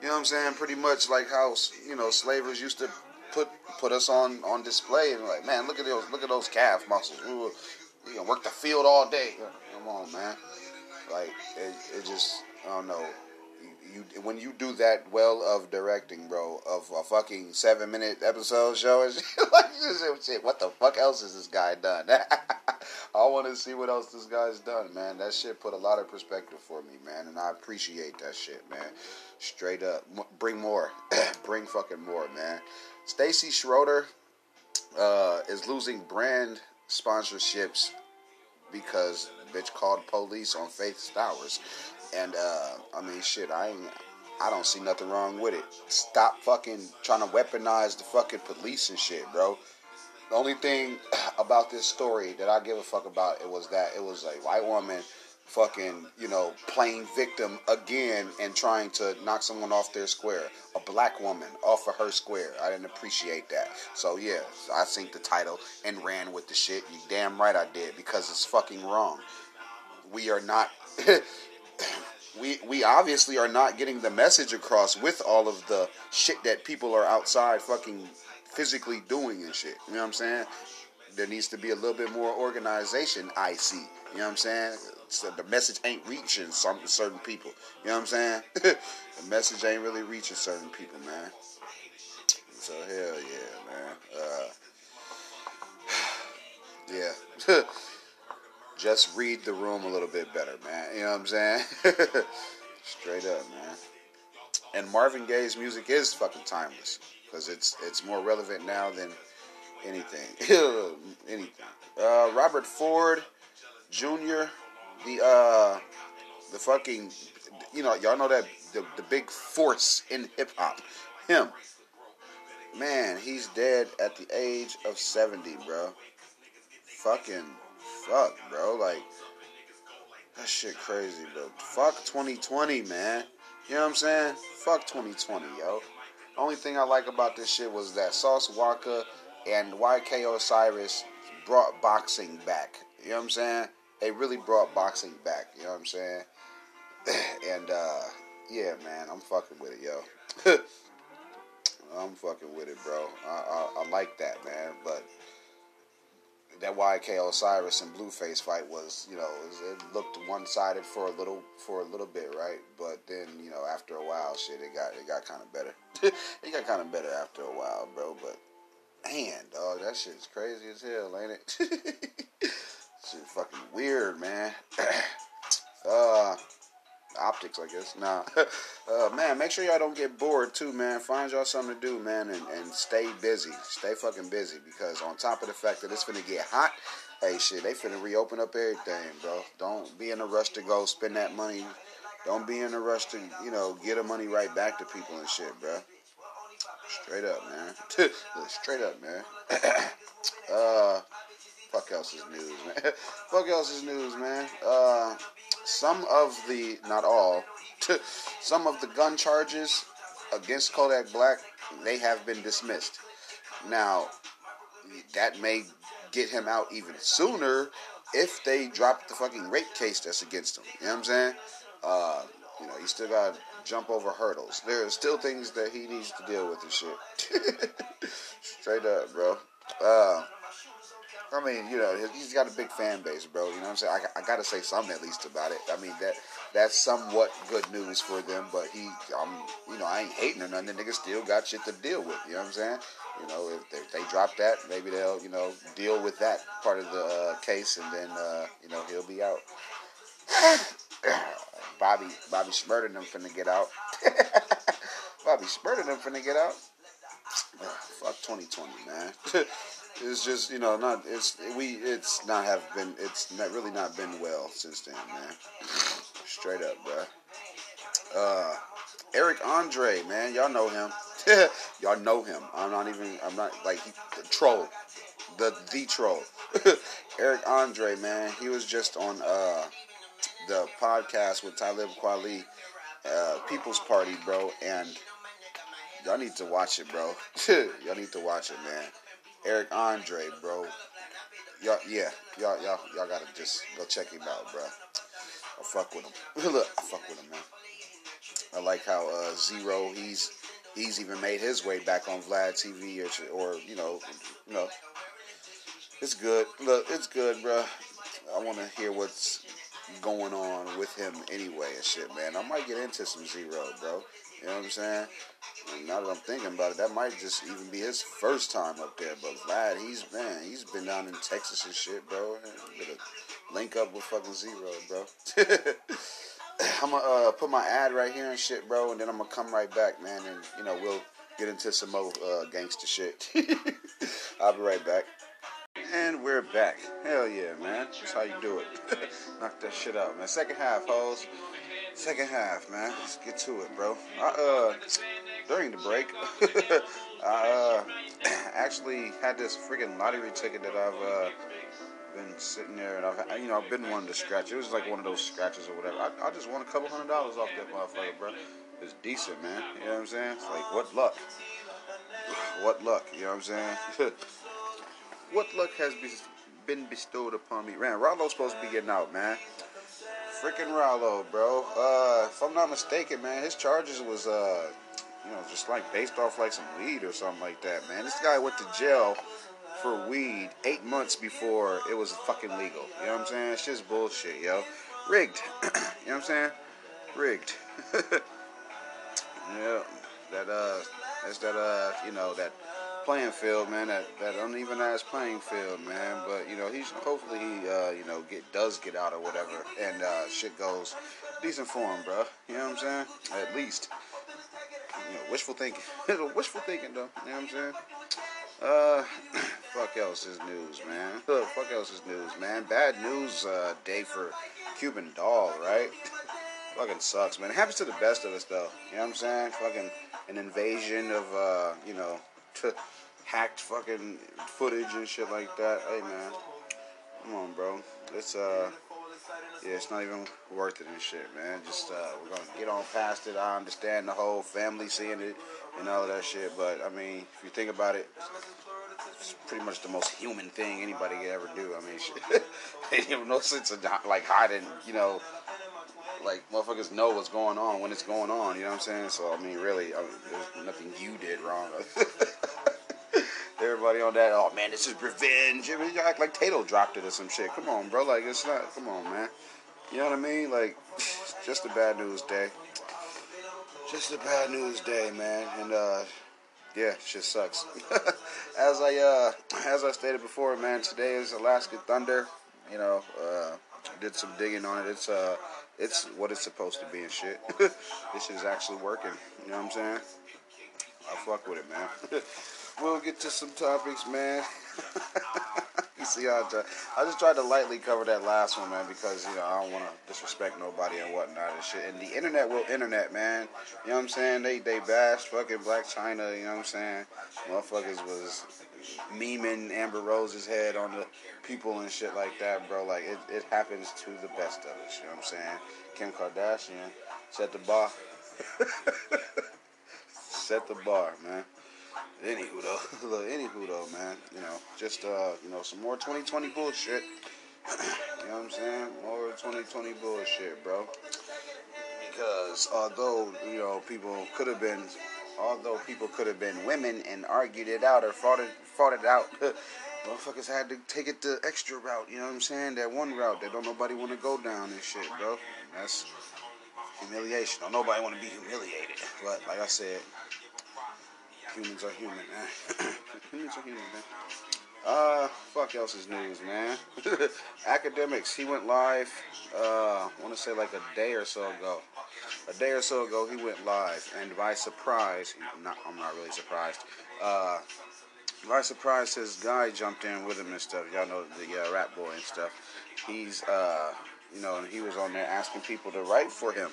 you know what I'm saying? Pretty much like how you know slavers used to put put us on on display, and like, man, look at those look at those calf muscles. We were, you can work the field all day. Come on, man. Like it, it just I don't know you when you do that well of directing, bro, of a fucking seven minute episode show, like. What the fuck else has this guy done? I want to see what else this guy's done, man. That shit put a lot of perspective for me, man, and I appreciate that shit, man. Straight up, bring more, bring fucking more, man. Stassi Schroeder uh, is losing brand sponsorships because bitch called police on Faith Stowers. And uh, I mean, shit, I ain't. I don't see nothing wrong with it. Stop fucking trying to weaponize the fucking police and shit, bro. The only thing about this story that I give a fuck about it was that it was a white woman fucking, you know, playing victim again and trying to knock someone off their square. A black woman off of her square. I didn't appreciate that. So yeah, I synced the title and ran with the shit. You damn right I did because it's fucking wrong. We are not we we obviously are not getting the message across with all of the shit that people are outside fucking physically doing and shit. You know what I'm saying? There needs to be a little bit more organization. I see. You know what I'm saying? So the message ain't reaching some certain people. You know what I'm saying? the message ain't really reaching certain people, man. So hell yeah, man. Uh, yeah. just read the room a little bit better, man. You know what I'm saying? Straight up, man. And Marvin Gaye's music is fucking timeless because it's it's more relevant now than anything. anything. Uh, Robert Ford Jr. The uh, the fucking you know y'all know that the the big force in hip hop. Him. Man, he's dead at the age of 70, bro. Fucking fuck, bro. Like, that shit crazy, bro. Fuck 2020, man. You know what I'm saying? Fuck 2020, yo. Only thing I like about this shit was that Sauce Walka and YK Osiris brought boxing back. You know what I'm saying? They really brought boxing back. You know what I'm saying? and uh, yeah, man, I'm fucking with it, yo. I'm fucking with it, bro. I, I, I like that, man. But that YK Osiris and Blueface fight was, you know, it looked one sided for a little for a little bit, right? But then, you know, after a while, shit, it got it got kind of better. it got kind of better after a while, bro. But man, dog, that shit's crazy as hell, ain't it? shit, fucking weird, man. uh, optics, I guess. Nah, uh, man, make sure y'all don't get bored too, man. Find y'all something to do, man, and, and stay busy. Stay fucking busy because on top of the fact that it's gonna get hot, hey, shit, they finna reopen up everything, bro. Don't be in a rush to go spend that money. Don't be in a rush to, you know, get the money right back to people and shit, bro. Straight up, man. Straight up, man. uh, fuck else is news, man. fuck else is news, man. Uh, some of the, not all, some of the gun charges against Kodak Black, they have been dismissed. Now, that may get him out even sooner if they drop the fucking rape case that's against him. You know what I'm saying? Uh, you know, he still got to jump over hurdles. There are still things that he needs to deal with and shit. Straight up, bro. Uh, I mean, you know, he's got a big fan base, bro. You know what I'm saying? I, I got to say something at least about it. I mean, that that's somewhat good news for them, but he, um, you know, I ain't hating or nothing. The nigga still got shit to deal with. You know what I'm saying? You know, if, if they drop that, maybe they'll, you know, deal with that part of the uh, case, and then, uh, you know, he'll be out. Bobby, Bobby Shmurda and them finna get out. Bobby Shmurda and them finna get out. fuck 2020, man. it's just you know not it's we it's not have been it's not really not been well since then, man. Straight up, bro. Uh, Eric Andre, man, y'all know him. y'all know him. I'm not even. I'm not like he, the troll, the the troll. Eric Andre, man, he was just on uh the podcast with Talib Kweli, uh, People's Party, bro, and Y'all need to watch it, bro. y'all need to watch it, man. Eric Andre, bro. Y'all, yeah, y'all, y'all, y'all gotta just go check him out, bro. I fuck with him. Look, I fuck with him, man. I like how uh, Zero, he's he's even made his way back on Vlad TV or, or you know, you know, it's good. Look, it's good, bro. I want to hear what's going on with him anyway and shit, man. I might get into some Zero, bro. You know what I'm saying? And now that I'm thinking about it, that might just even be his first time up there. But Vlad, he's been he's been down in Texas and shit, bro. Link up with fucking Zero, bro. I'm gonna uh, put my ad right here and shit, bro, and then I'm gonna come right back, man, and you know we'll get into some more uh, gangster shit. I'll be right back. And we're back. Hell yeah, man. That's how you do it. Knock that shit out, man. Second half, hoes. Second half, man. Let's get to it, bro. I, uh, during the break, I uh, actually had this freaking lottery ticket that I've uh, been sitting there and I've, you know, I've been wanting to scratch. It was like one of those scratches or whatever. I, I just won a couple hundred dollars off that motherfucker, bro. It's decent, man. You know what I'm saying? It's like, what luck? What luck? You know what I'm saying? what luck has been bestowed upon me? Man, Rollo's supposed to be getting out, man. Freaking Rollo, bro. Uh, if I'm not mistaken, man, his charges was, uh, you know, just like based off like some weed or something like that, man. This guy went to jail for weed eight months before it was fucking legal. You know what I'm saying? It's just bullshit, yo. Rigged. you know what I'm saying? Rigged. yeah. That, uh, that's that, uh, you know, that playing field, man. That that uneven ass playing field, man. But you know, he's hopefully he uh, you know get does get out or whatever, and uh, shit goes decent for him, bro. You know what I'm saying? At least. You know, wishful thinking. wishful thinking, though. You know what I'm saying? Uh, fuck else is news, man. fuck else is news, man. Bad news uh, day for Cuban doll, right? Fucking sucks, man. It happens to the best of us, though. You know what I'm saying? Fucking an invasion of, uh, you know, to hacked fucking footage and shit like that. Hey man, come on, bro. It's uh, yeah, it's not even worth it and shit, man. Just uh, we're gonna get on past it. I understand the whole family seeing it and all of that shit, but I mean, if you think about it, it's pretty much the most human thing anybody could ever do. I mean, shit, ain't even no sense of like hiding, you know like motherfuckers know what's going on when it's going on. You know what I'm saying? So I mean, really, I mean, there's nothing you did wrong. Everybody on that, oh man, this is revenge. You act like Tadoe dropped it or some shit. Come on, bro. Like it's not. Come on, man. You know what I mean? Like, just a bad news day. Just a bad news day, man. And uh, yeah, shit sucks. as I uh, as I stated before, man, today is Alaska Thunder. You know, uh, did some digging on it. It's uh it's what it's supposed to be and shit. this shit is actually working. You know what I'm saying? I fuck with it, man. we'll get to some topics, man. you see I, I just tried to lightly cover that last one, man, because you know I don't want to disrespect nobody and whatnot and shit. And the internet will internet, man. You know what I'm saying? They they bashed fucking Blac Chyna. You know what I'm saying? Motherfuckers was memeing Amber Rose's head on the people and shit like that, bro. Like it, it happens to the best of us. You know what I'm saying? Kim Kardashian set the bar. set the bar, man. Anywho though, look, anywho though, man. You know, just uh, you know, some more 2020 bullshit. you know what I'm saying? More 2020 bullshit, bro. Because although you know people could have been although people could have been women and argued it out or fought it, fought it out, motherfuckers had to take it the extra route. You know what I'm saying? That one route that don't nobody want to go down and shit, bro. That's humiliation. Don't nobody want to be humiliated. But like I said, humans are human, man. humans are human, man. Uh, fuck else is news, man. Akademiks, he went live, uh, I want to say like a day or so ago. A day or so ago, he went live, and by surprise, not, I'm not really surprised, uh, by surprise, his guy jumped in with him and stuff. Y'all know the uh, rap boy and stuff. He's, uh, you know, and he was on there asking people to write for him.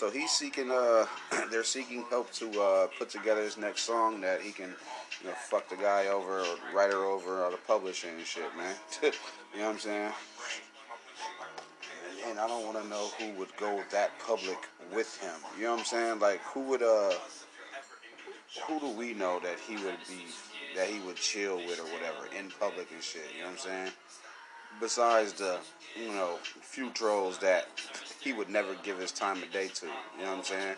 So he's seeking, uh, they're seeking help to uh, put together his next song that he can, you know, fuck the guy over or write her over or the publishing and shit, man. you know what I'm saying? And I don't want to know who would go that public with him. You know what I'm saying? Like, who would, uh, who do we know, that he would be, that he would chill with or whatever in public and shit. You know what I'm saying? Besides the, you know, few trolls that he would never give his time of day to. You know what I'm saying?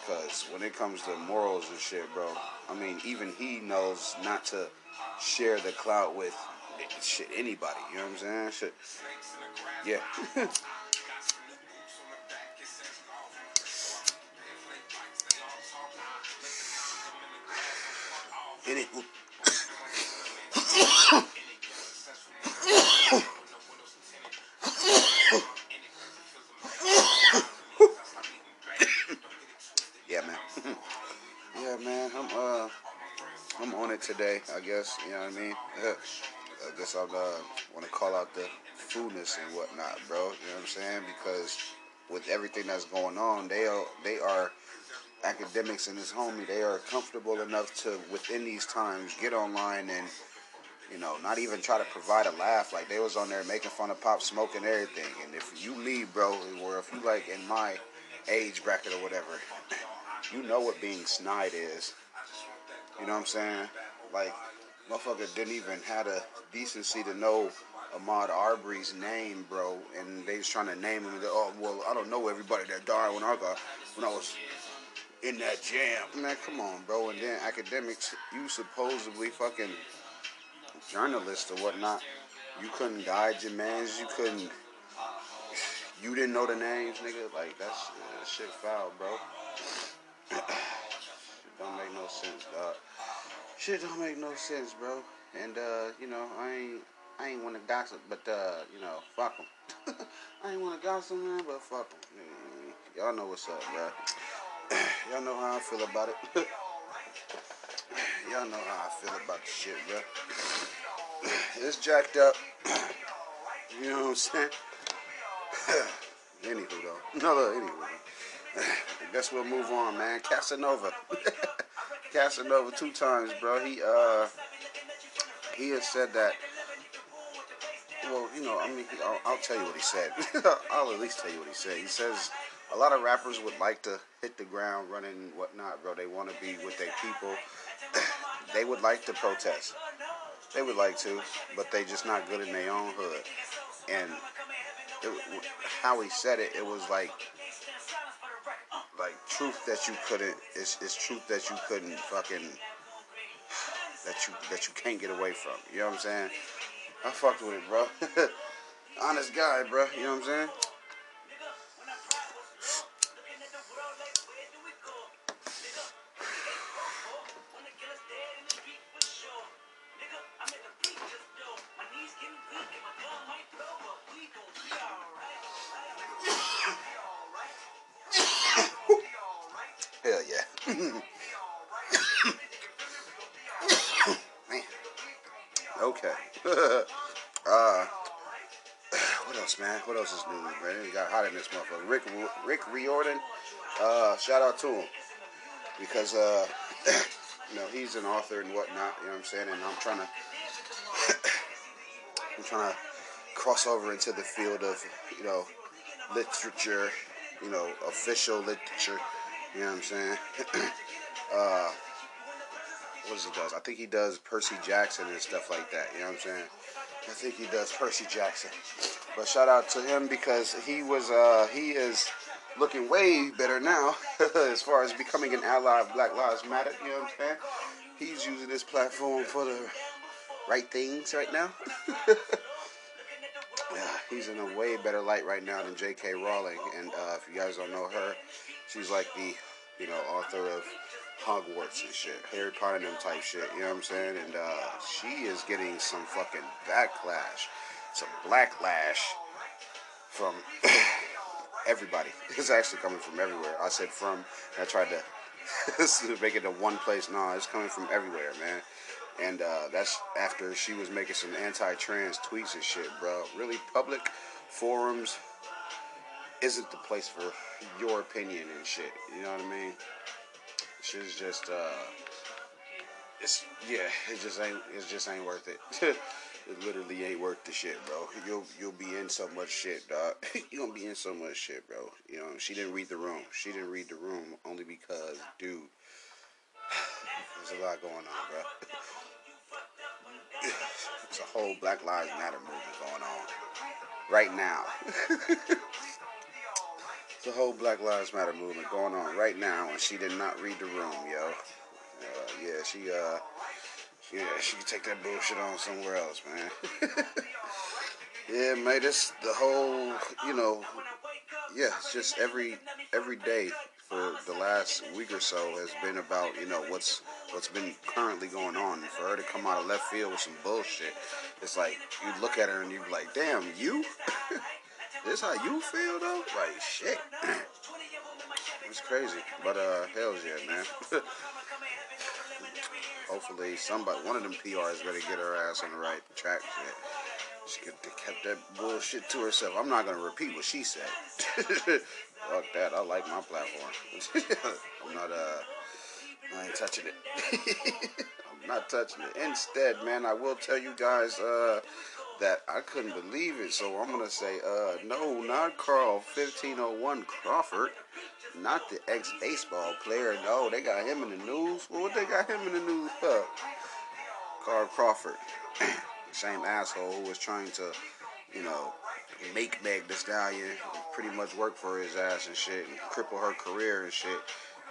Because when it comes to morals and shit, bro, I mean, even he knows not to share the clout with shit anybody. You know what I'm saying? Shit. Yeah. Anywho. yeah, I guess you know what I mean. I guess I'm uh, want to call out the foodness and whatnot, bro. You know what I'm saying? Because with everything that's going on, they are they are Akademiks and his homie. They are comfortable enough to within these times get online and you know not even try to provide a laugh. Like they was on there making fun of Pop Smoke and everything. And if you leave, bro, or if you like in my age bracket or whatever, you know what being snide is. You know what I'm saying? Like motherfucker didn't even have the decency to know Ahmaud Arbery's name, bro, and they was trying to name him. Oh, well, I don't know everybody that died when I got when I was in that jam. Man, come on, bro. And then Akademiks, you supposedly fucking journalist or whatnot. You couldn't guide your mans. You couldn't. You didn't know the names, nigga. Like that's that shit foul, bro. don't make no sense, dog. Shit don't make no sense, bro. And uh, you know, I ain't I ain't want to gossip, but uh, you know, fuck them. I ain't want to gossip, man, but fuck them. Y'all know what's up, bro. Y'all know how I feel about it. Y'all know how I feel about the shit, bro. It's jacked up. You know what I'm saying? anywho, though. No, no, anyway. I guess we'll move on, man. Casanova. Casanova two times, bro. He uh he has said that well, you know, I mean, I'll, I'll tell you what he said. I'll at least tell you what he said. He says a lot of rappers would like to hit the ground running and whatnot, bro. They want to be with their people. they would like to protest. They would like to, but they just not good in their own hood. And it, how he said it, it was like like truth that you couldn't. It's, it's truth that you couldn't fucking that you that you can't get away from. You know what I'm saying? I fucked with it, bro. Honest guy, bro. You know what I'm saying? Out to him because uh, you know he's an author and whatnot. You know what I'm saying? And I'm trying to I'm trying to cross over into the field of you know literature, you know official literature. You know what I'm saying? uh, what does he does? I think he does Percy Jackson and stuff like that. You know what I'm saying? I think he does Percy Jackson. But shout out to him because he was uh, he is looking way better now as far as becoming an ally of Black Lives Matter. You know what I'm saying? He's using this platform for the right things right now. he's in a way better light right now than J.K. Rowling. And uh, if you guys don't know her, she's like the you know author of Hogwarts and shit, Harry Potter and them type shit. You know what I'm saying? And uh, she is getting some fucking backlash, some blacklash from everybody. It's actually coming from everywhere. I said from. I tried to make it to one place. No, it's coming from everywhere, man. And uh, that's after she was making some anti-trans tweets and shit, bro. Really, public forums isn't the place for your opinion and shit. You know what I mean? Shit's just uh, it's yeah, it just ain't it just ain't worth it. it literally ain't worth the shit, bro. You'll you'll be in so much shit, dog. you gonna be in so much shit, bro. You know, she didn't read the room. She didn't read the room only because, dude, there's a lot going on, bro. It's a whole Black Lives Matter movement going on right now. it's a whole Black Lives Matter movement going on right now, and she did not read the room, yo. Uh, yeah, she uh, yeah, she can take that bullshit on somewhere else, man. yeah, man, it's the whole, you know, yeah, it's just every every day for the last week or so has been about you know what's what's been currently going on. And for her to come out of left field with some bullshit, it's like you look at her and you be like, "Damn, you? this how you feel though? Like shit." it's crazy, but uh, hell's yeah, man. Hopefully, somebody, one of them PRs, to get her ass on the right track. She could have kept that bullshit to herself. I'm not gonna repeat what she said. Fuck that. I like my platform. I'm not uh I ain't touching it. I'm not touching it. Instead, man, I will tell you guys uh that I couldn't believe it. So I'm gonna say, uh, no, not Carl 1501 Crawford, not the ex baseball player. No, they got him in the news. Well, what they got him in the news for? Carl Crawford, same asshole who was trying to, you know, make Meg the Stallion pretty much work for his ass and shit and cripple her career and shit.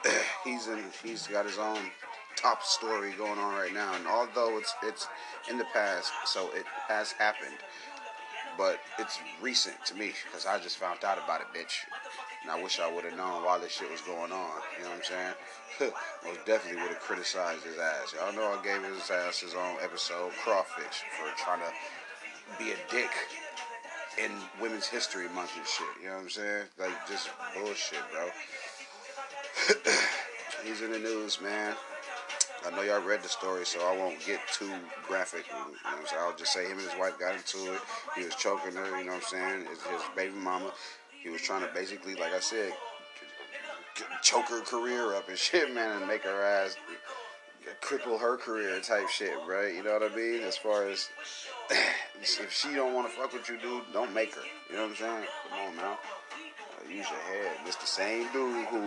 he's in. He's got his own top story going on right now, and although it's it's in the past, so it has happened, but it's recent to me because I just found out about it, bitch. And I wish I would have known while this shit was going on. You know what I'm saying? Most definitely would have criticized his ass. Y'all know I gave his ass his own episode, Crawfish, for trying to be a dick in Women's History Month and shit. You know what I'm saying? Like, just bullshit, bro. He's in the news, man. I know y'all read the story, so I won't get too graphic. You know I'll just say him and his wife got into it. He was choking her, you know what I'm saying? His, his baby mama. He was trying to basically, like I said, choke her career up and shit, man, and make her ass cripple her career type shit, right? You know what I mean? As far as if she don't want to fuck with you, dude, don't make her. You know what I'm saying? Come on now. Uh, use your head. It's the same dude who,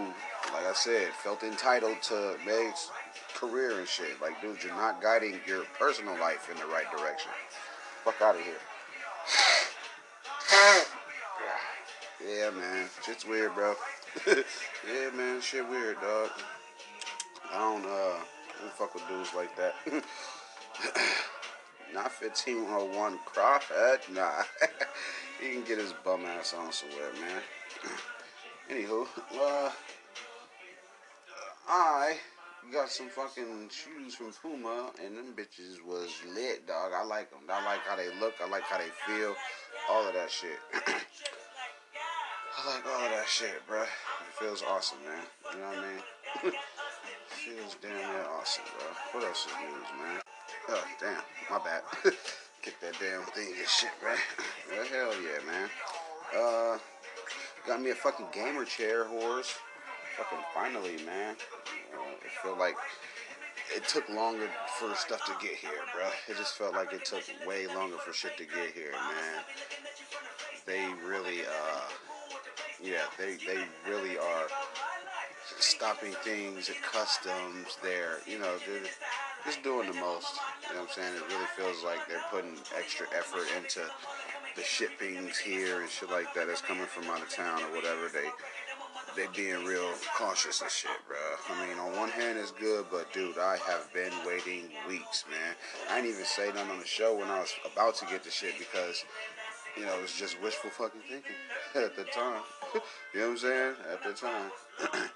like I said, felt entitled to Meg's career and shit. Like, dude, you're not guiding your personal life in the right direction. Fuck out of here. Yeah, man. Shit's weird, bro. yeah, man. Shit weird, dog. I don't, uh, I don't fuck with dudes like that. Not 1501 Crawford. Nah. he can get his bum ass on somewhere, man. Anywho, uh, I got some fucking shoes from Puma, and them bitches was lit, dog. I like them. I like how they look. I like how they feel. All of that shit. I like all that shit, bruh. It feels awesome, man. You know what I mean? feels damn near awesome, bro. What else is news, man? Oh, damn. My bad. Kick that damn thing and shit, man. Well, hell yeah, man. Uh, got me a fucking gamer chair, horse. Fucking finally, man. Uh, it felt like it took longer for stuff to get here, bro. It just felt like it took way longer for shit to get here, man. They really, uh, yeah, they they really are stopping things at customs. They're, you know, they're just doing the most. You know what I'm saying? It really feels like they're putting extra effort into the shippings here and shit like that that's coming from out of town or whatever. They they being real cautious and shit, bro. I mean, on one hand it's good, but dude, I have been waiting weeks, man. I didn't even say nothing on the show when I was about to get the shit because you know, it was just wishful fucking thinking at the time. you know what I'm saying? At the time.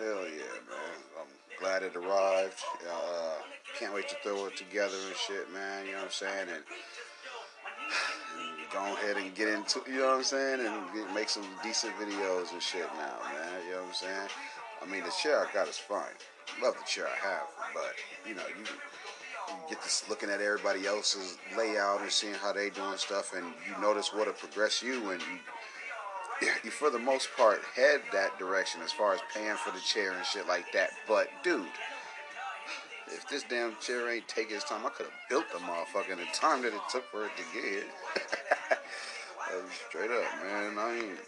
hell yeah, man. I'm glad it arrived. Uh, can't wait to throw it together and shit, man. You know what I'm saying? And, and go ahead and get into, you know what I'm saying? And get, make some decent videos and shit now, man. You know what I'm saying? I mean, the chair I got is fine. Love the chair I have, but, you know, you get this looking at everybody else's layout and seeing how they doing stuff, and you notice what will progress you, and you, you for the most part head that direction as far as paying for the chair and shit like that. But dude, if this damn chair ain't taking its time, I could have built the motherfucker in the time that it took for it to get straight up, man. I ain't,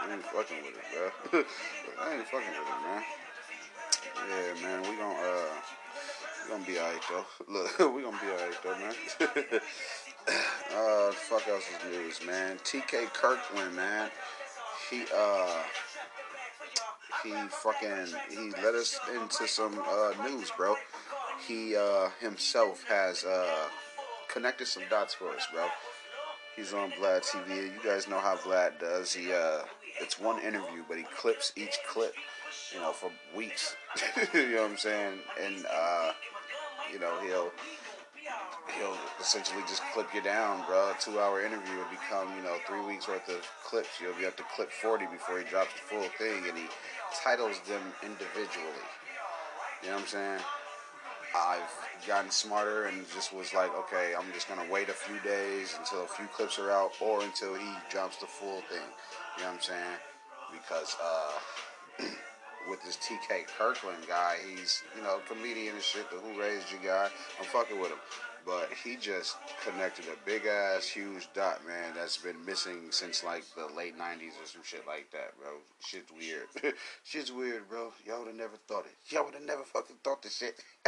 I ain't fucking with it, bro. I ain't fucking with it, man. Yeah, man. We gonna uh gonna be alright though. Look, we gonna be alright though, man. uh, fuck else is news, man. TK Kirkland, man. He uh he fucking he let us into some uh, news, bro. He uh, himself has uh, connected some dots for us, bro. He's on Vlad TV. You guys know how Vlad does. He uh, it's one interview, but he clips each clip, you know, for weeks. you know what I'm saying? And uh, you know he'll he'll essentially just clip you down, bro. A two-hour interview will become, you know, three weeks worth of clips. You'll be up to clip 40 before he drops the full thing, and he titles them individually. You know what I'm saying? I've gotten smarter and just was like, okay, I'm just gonna wait a few days until a few clips are out, or until he drops the full thing. You know what I'm saying? Because uh, with this TK Kirkland guy, he's you know comedian and shit, the Who Raised You guy. I'm fucking with him. But he just connected a big ass, huge dot, man, that's been missing since like the late 90s or some shit like that, bro. Shit's weird. Shit's weird, bro. Y'all would have never thought it. Y'all would have never fucking thought this shit.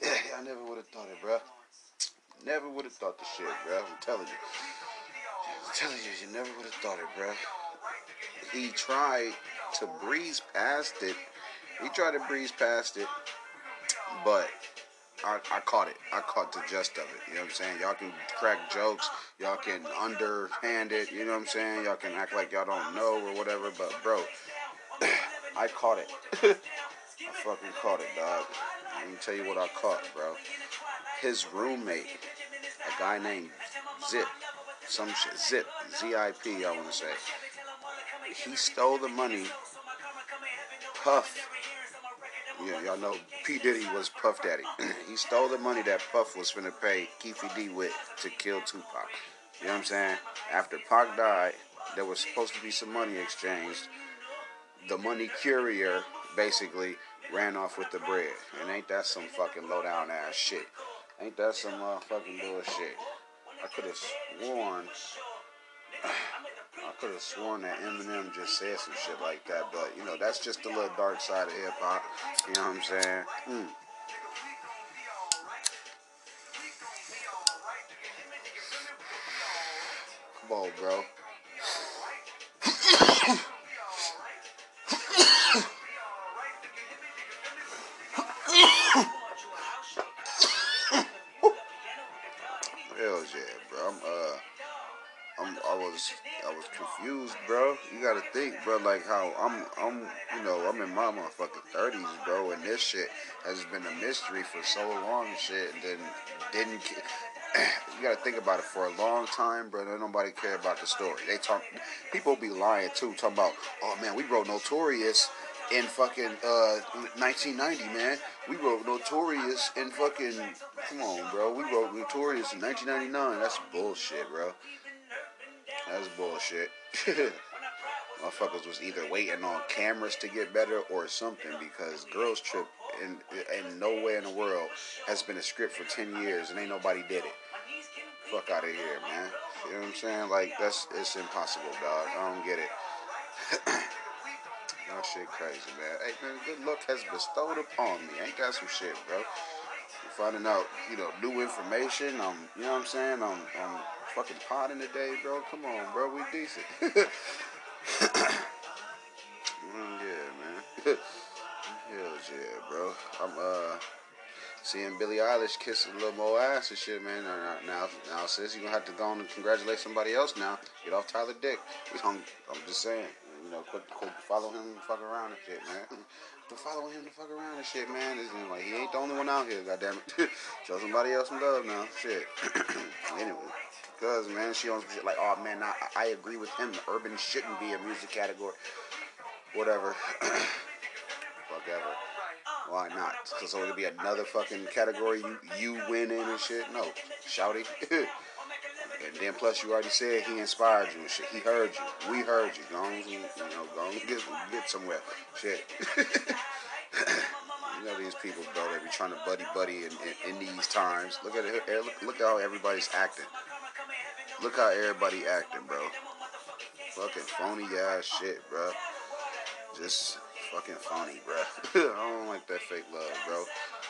yeah, y'all never would have thought it, bro. Never would have thought the shit, bro. I'm telling you. I'm telling you, you never would have thought it, bro. He tried to breeze past it. He tried to breeze past it, but I, I caught it. I caught the gist of it. You know what I'm saying? Y'all can crack jokes. Y'all can underhand it. You know what I'm saying? Y'all can act like y'all don't know or whatever. But bro, I caught it. I fucking caught it, dog. Let me tell you what I caught, bro. His roommate, a guy named Zip, some shit, Zip, Z-I-P, I want to say. He stole the money. Puff yeah, y'all know P. Diddy was Puff Daddy. he stole the money that Puff was finna pay Keffe D with to kill Tupac. You know what I'm saying? After Pac died, there was supposed to be some money exchanged. The money courier basically ran off with the bread. And ain't that some fucking low down ass shit? Ain't that some motherfucking bullshit? I could have sworn I could have sworn that Eminem just said some shit like that, but you know, that's just the little dark side of hip hop. You know what I'm saying? Mm. Come on, bro. Confused, bro. You gotta think, bro, like how I'm I'm you know I'm in my motherfucking thirties, bro, and this shit has been a mystery for so long, shit. And then didn't you gotta think about it for a long time, bro. Nobody care about the story. They talk people be lying too, talking about oh man, we wrote Notorious in fucking uh 1990, man. We wrote Notorious in fucking come on, bro. We wrote Notorious in 1999. That's bullshit, bro. That's bullshit. Motherfuckers was either waiting on cameras to get better or something because Girls Trip in in nowhere in the world has been a script for ten years and ain't nobody did it. Fuck out of here, man. You know what I'm saying? Like that's it's impossible, dog. I don't get it. that shit crazy, man. Hey man, good luck has bestowed upon me. Ain't got some shit, bro? finding out, you know, new information. Um, you know what I'm saying? Um, um, fucking potting today, bro. Come on, bro. We decent. mm, yeah, man. Hell yeah, bro. I'm uh seeing Billie Eilish kiss a little more ass and shit, man. Now, now, now sis, you gonna have to go on and congratulate somebody else now. Get off Tyler Dick. I'm, I'm just saying. You know, quit, quit follow him and fuck around and shit, man. follow him to fuck around and shit, man. It's, like he ain't the only one out here, goddamn it. Show somebody else some love now. Shit. anyway. Cause man, she some shit like, oh man, I, I agree with him. Urban shouldn't be a music category. Whatever. Whatever. Why not? So it'll be another fucking category you you win in and shit. No, shouty. and then plus you already said he inspired you and shit. He heard you. We heard you. Go you know, go get get somewhere. Shit. you know these people, bro. They be trying to buddy buddy in, in, in these times. Look at it. Look, look how everybody's acting. Look how everybody acting, bro. Fucking phony ass shit, bro. Just fucking phony, bro. I don't like that fake love, bro.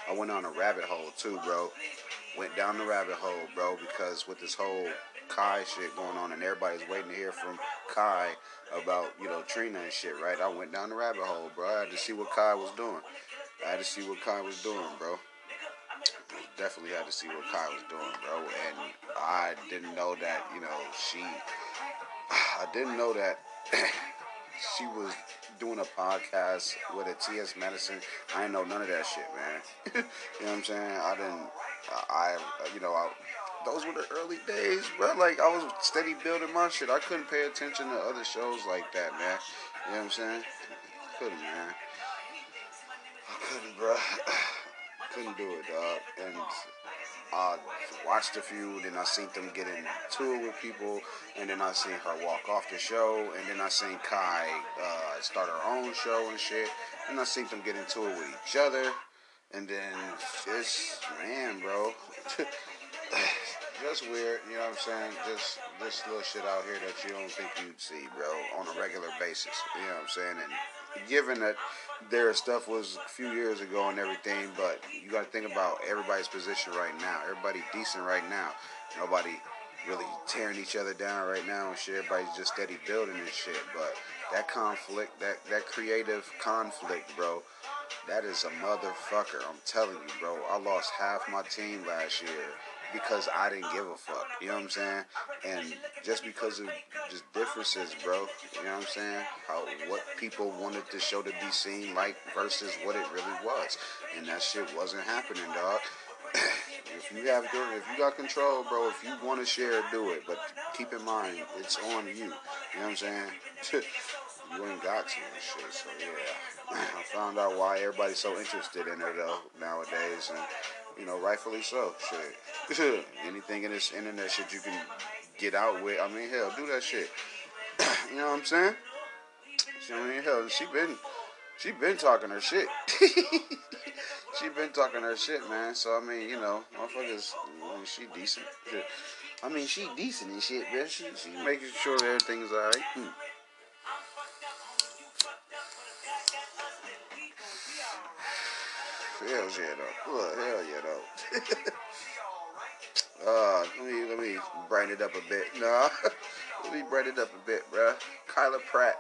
I went on a rabbit hole too, bro. Went down the rabbit hole, bro, because with this whole Kai shit going on and everybody's waiting to hear from Kai about, you know, Trina and shit, right? I went down the rabbit hole, bro. I had to see what Kai was doing. I had to see what Kai was doing, bro. Definitely had to see what Kai was doing, bro. And I didn't know that, you know, she. I didn't know that she was doing a podcast with a T.S. Madison. I didn't know none of that shit, man. you know what I'm saying? I didn't. I, you know, I, those were the early days, bro. Like I was steady building my shit. I couldn't pay attention to other shows like that, man. You know what I'm saying? Couldn't, man. I couldn't, bro. couldn't do it, dog. And I watched a few, then I seen them get into it with people, and then I seen her walk off the show, and then I seen Kai uh, start her own show and shit, and I seen them get into it with each other, and then just man, bro. just weird, you know what I'm saying? Just this little shit out here that you don't think you'd see, bro, on a regular basis. You know what I'm saying? And given that their stuff was a few years ago and everything, but you got to think about everybody's position right now. Everybody decent right now. Nobody really tearing each other down right now and shit. Everybody's just steady building and shit. But that conflict, that that creative conflict, bro, that is a motherfucker. I'm telling you, bro. I lost half my team last year because I didn't give a fuck. You know what I'm saying? And just because of just differences, bro. You know what I'm saying? How what people wanted the show to be seen like versus what it really was, and that shit wasn't happening, dog. if you have if you got control, bro, if you want to share, do it. But keep in mind, it's on you. You know what I'm saying? you ain't got to and shit. So yeah, I found out why everybody's so interested in it though nowadays, and you know, rightfully so. Shit. Anything in this internet shit you can get out with, I mean, hell, do that shit. you know what I'm saying? She, I mean, hell, she been, she been talking her shit. she been talking her shit, man. So I mean, you know, motherfuckers, I mean, she decent. I mean, she decent and shit, man. She, she making sure everything's alright. Hmm. Hell yeah, though. Look, hell yeah, though. uh, let me let me brighten it up a bit. Nah, let me brighten it up a bit, bruh. Kyla Pratt.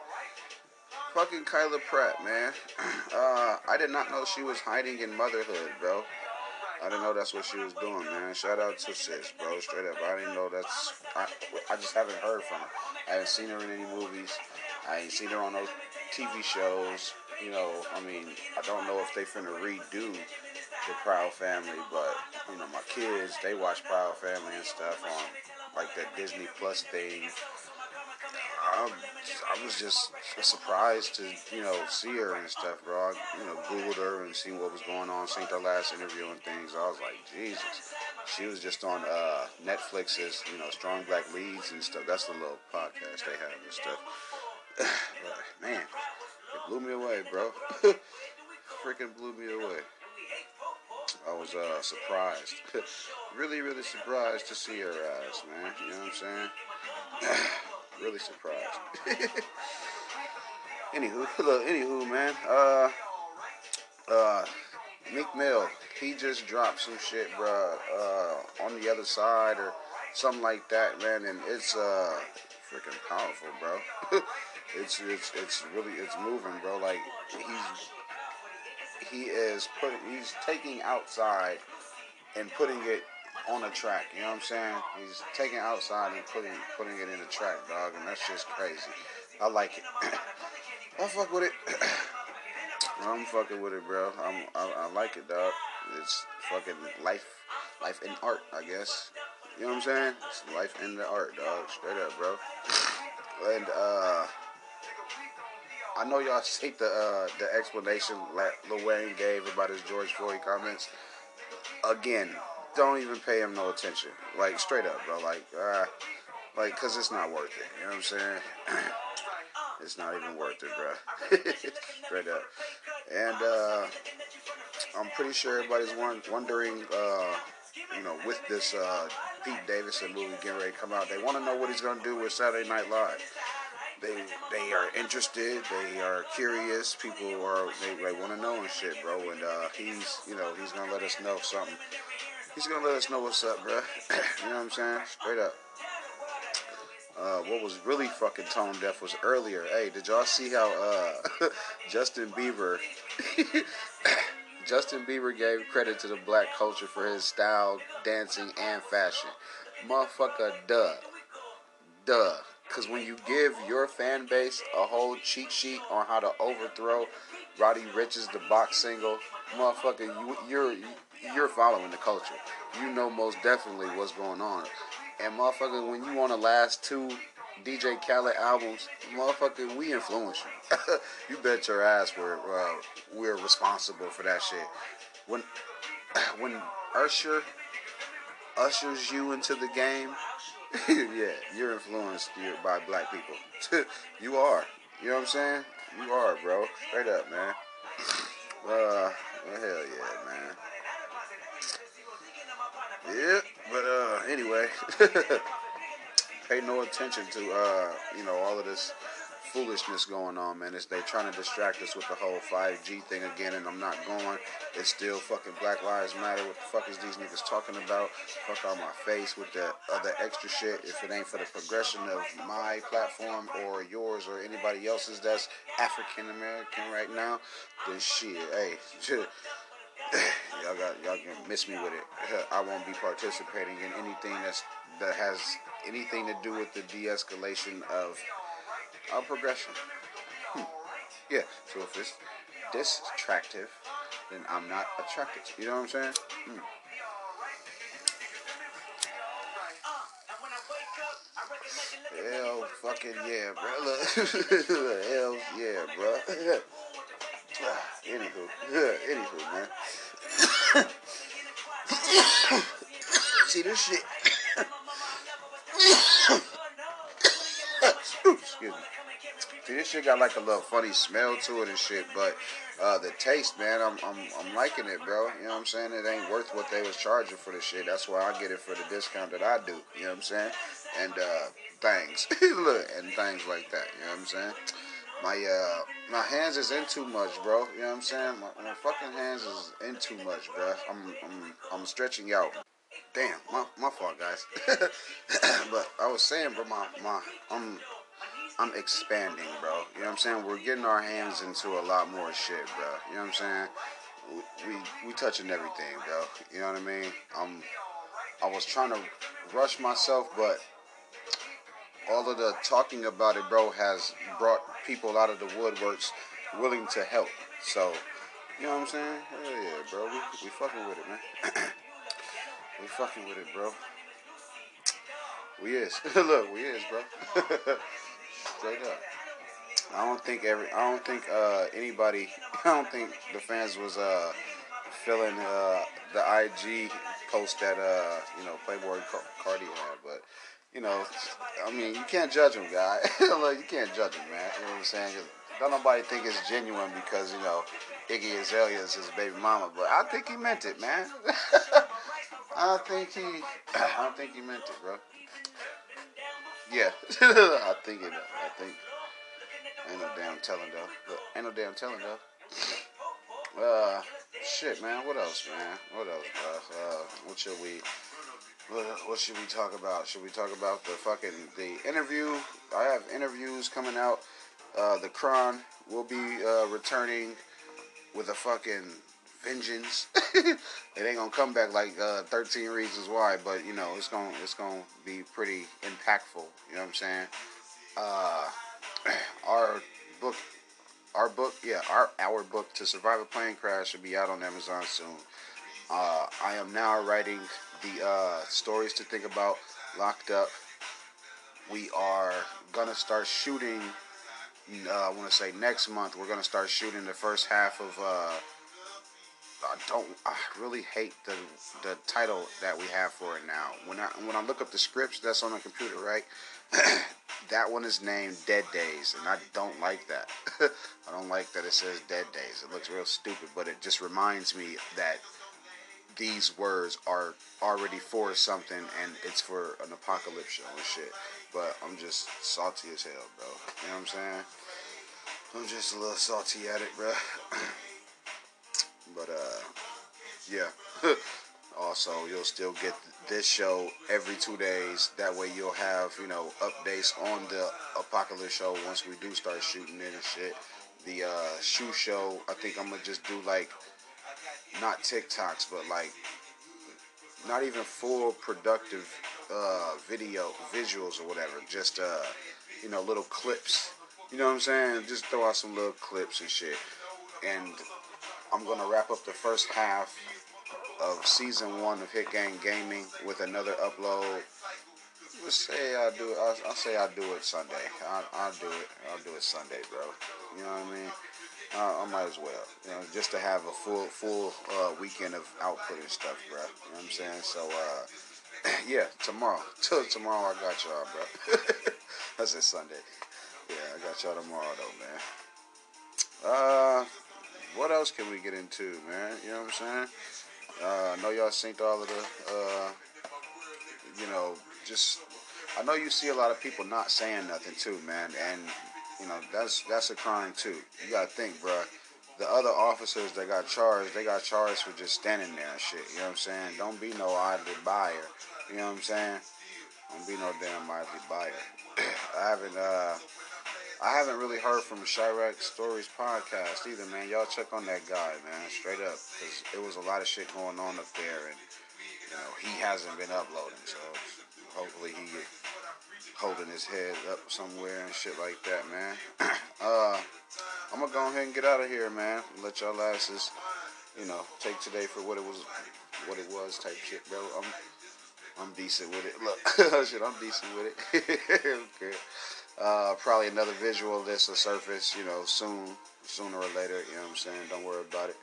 Fucking Kyla Pratt, man. Uh, I did not know she was hiding in motherhood, bro. I didn't know that's what she was doing, man. Shout out to sis, bro. Straight up, I didn't know that's. I, I just haven't heard from her. I haven't seen her in any movies. I ain't seen her on no TV shows you know, I mean, I don't know if they finna redo the Proud Family, but you know, my kids they watch Proud Family and stuff on like that Disney Plus thing. I, I was just surprised to you know see her and stuff, bro. I, you know, googled her and seen what was going on, seen her last interview and things. I was like, Jesus. She was just on uh, Netflix's, you know, Strong Black Leads and stuff. That's the little podcast they have and stuff. but, man, blew me away, bro. Freaking blew me away. I was uh, surprised. really, really surprised to see her eyes, man. You know what I'm saying? really surprised. anywho, look, anywho, man. Uh, uh, Meek Mill, he just dropped some shit, bro. Uh, on the other side or something like that, man. And it's uh, freaking powerful, bro. it's it's it's really it's moving, bro. Like he's he is putting he's taking outside and putting it on a track. You know what I'm saying? He's taking outside and putting putting it in a track, dog, and that's just crazy. I like it. I fuck with it. I'm fucking with it, bro. I'm, I, I like it, dog. It's fucking life, life in art, I guess. You know what I'm saying? It's life in the art, dog. Straight up, bro. And uh, I know y'all hate the uh, the explanation that Lil Wayne gave about his George Floyd comments. Again, don't even pay him no attention. Like straight up, bro. Like, uh, like, cause it's not worth it. You know what I'm saying? it's not even worth it, bro. straight up. And uh, I'm pretty sure everybody's wondering, uh, you know, with this uh, Pete Davidson movie getting ready to come out, they want to know what he's gonna do with Saturday Night Live they they are interested, they are curious. People are they, they want to know and shit, bro. And uh, he's you know he's gonna let us know something. He's gonna let us know what's up, bro. you know what I'm saying? Straight up. Uh, what was really fucking tone deaf was earlier. Hey, did y'all see how uh, Justin Bieber Justin Bieber gave credit to the black culture for his style, dancing, and fashion? Motherfucker, duh. Duh. Because when you give your fan base a whole cheat sheet on how to overthrow Roddy Ricch's The Box single, motherfucker, you, you're you're following the culture. You know most definitely what's going on. And motherfucker, when you on the last two DJ Khaled albums, motherfucker, we influence you. you bet your ass we're uh, we're responsible for that shit. When when Usher ushers you into the game, yeah, you're influenced by black people. you are. You know what I'm saying? You are, bro. Straight up, man. Uh, well, hell yeah, man. Yeah, but uh, anyway, pay no attention to uh, you know, all of this foolishness going on, man. It's they trying to distract us with the whole 5G thing again, and I'm not going. It's still fucking Black Lives Matter. What the fuck is these niggas talking about? Fuck on my face with the other extra shit. If it ain't for the progression of my platform or yours or anybody else's that's African American right now, then shit, hey, y'all got y'all can miss me with it. I won't be participating in anything that's that has anything to do with the de-escalation of our progression. Hmm. Yeah. So if it's distractive, then I'm not attracted. You know what I'm saying? Hmm. Hell fucking yeah, bro. Hell yeah, bro. Anywho, anywho, man. See this shit. Excuse me. See, this shit got like a little funny smell to it and shit, but uh, the taste, man, I'm, I'm I'm liking it, bro. You know what I'm saying? It ain't worth what they was charging for this shit. That's why I get it for the discount that I do. You know what I'm saying? And uh, things, look, and things like that. You know what I'm saying? My uh, my hands is in too much, bro. You know what I'm saying? My, my fucking hands is in too much, bro. I'm I'm I'm stretching out. Damn, my my fault, guys. but I was saying, bro, my my I'm I'm expanding, bro. You know what I'm saying? We're getting our hands into a lot more shit, bro. You know what I'm saying? We we touching everything, bro. You know what I mean? I'm I was trying to rush myself, but all of the talking about it, bro, has brought people out of the woodworks willing to help. So, you know what I'm saying? Hell yeah, bro. We, we fucking with it, man. we fucking with it, bro. We is. Look, we is, bro. Straight up. I don't think every. I don't think uh, anybody. I don't think the fans was uh, feeling uh, the IG post that uh, you know Playboi Carti had, but you know, I mean, you can't judge him, guy. like, you can't judge him, man. You know what I'm saying? Don't nobody think it's genuine because you know Iggy Azalea is his baby mama, but I think he meant it, man. I think he, I don't think he meant it, bro. Yeah, I think it. I think ain't no damn telling though. But ain't no damn telling though. Uh, shit, man. What else, man? What else, bro? Uh, what should we? What, what should we talk about? Should we talk about the fucking the interview? I have interviews coming out. Uh, the Kron will be uh, returning with a fucking vengeance. it ain't gonna come back like uh, 13 Reasons Why, but you know it's gonna it's gonna be pretty impactful. You know what I'm saying? Uh, our book, our book, yeah, our our book to survive a plane crash should be out on Amazon soon. Uh, I am now writing the uh, stories to think about locked up. We are gonna start shooting. Uh, I want to say next month we're gonna start shooting the first half of. I don't. I really hate the the title that we have for it now. When I when I look up the scripts that's on the computer, right? that one is named Dead Days, and I don't like that. I don't like that it says Dead Days. It looks real stupid, but it just reminds me that these words are already for something and it's for an apocalypse show and shit. but I'm just salty as hell, bro. You know what I'm saying? I'm just a little salty at it, bro. but uh, yeah. also, you'll still get this show every two days. That way, you'll have you know updates on the Apocalypse show once we do start shooting it and shit. The uh, shoe show, I think I'm gonna just do like not TikToks, but like not even full productive uh, video visuals or whatever. Just uh, you know, little clips. You know what I'm saying? Just throw out some little clips and shit. And I'm gonna wrap up the first half of season one of Hit Gang Gaming with another upload. Let's say I do it. I'll, I'll say I'll do it Sunday. I'll, I'll, do it. I'll do it Sunday, bro. You know what I mean? Uh, I might as well. You know, just to have a full full uh, weekend of output and stuff, bro. You know what I'm saying? So, uh, yeah, tomorrow. Till tomorrow, I got y'all, bro. I said Sunday. Yeah, I got y'all tomorrow, though, man. Uh, else can we get into, man? You know what I'm saying? Uh, I know y'all synced all of the, uh, you know, just. I know you see a lot of people not saying nothing too, man, and you know that's that's a crime too. You gotta think, bruh. The other officers that got charged, they got charged for just standing there and shit. You know what I'm saying? Don't be no idly buyer. You know what I'm saying? Don't be no damn idly buyer. I haven't uh I haven't really heard from Chiraq Stories podcast either, man. Y'all check on that guy, man, straight up, because it was a lot of shit going on up there, and you know he hasn't been uploading, so hopefully he holding his head up somewhere and shit like that, man. uh, I'm gonna go ahead and get out of here, man. Let y'all asses, you know, take today for what it was, what it was, type shit, bro. I'm, I'm decent with it. Look, shit, I'm decent with it. okay. Uh, probably another visual of this will surface, you know, soon, sooner or later. You know what I'm saying? Don't worry about it.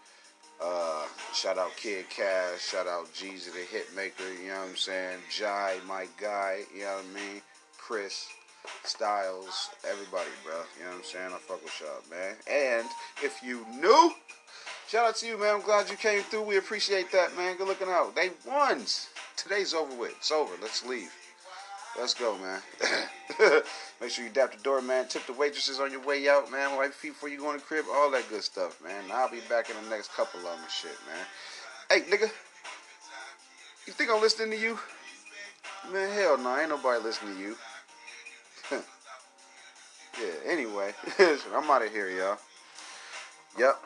Uh, shout out Kid Cash, shout out Jeezy the Hitmaker, you know what I'm saying? Jai, my guy, you know what I mean? Chris, Styles, everybody, bro. You know what I'm saying? I fuck with y'all, man. And if you knew, shout out to you, man. I'm glad you came through. We appreciate that, man. Good looking out. They won. Today's over with. It's over. Let's leave. Let's go, man. Make sure you dap the door, man. Tip the waitresses on your way out, man. Wipe feet before you go in the crib. All that good stuff, man. I'll be back in the next couple of them shit, man. Hey, nigga. You think I'm listening to you? Man, hell no. Ain't nobody listening to you. yeah, anyway. I'm out of here, y'all. Yep.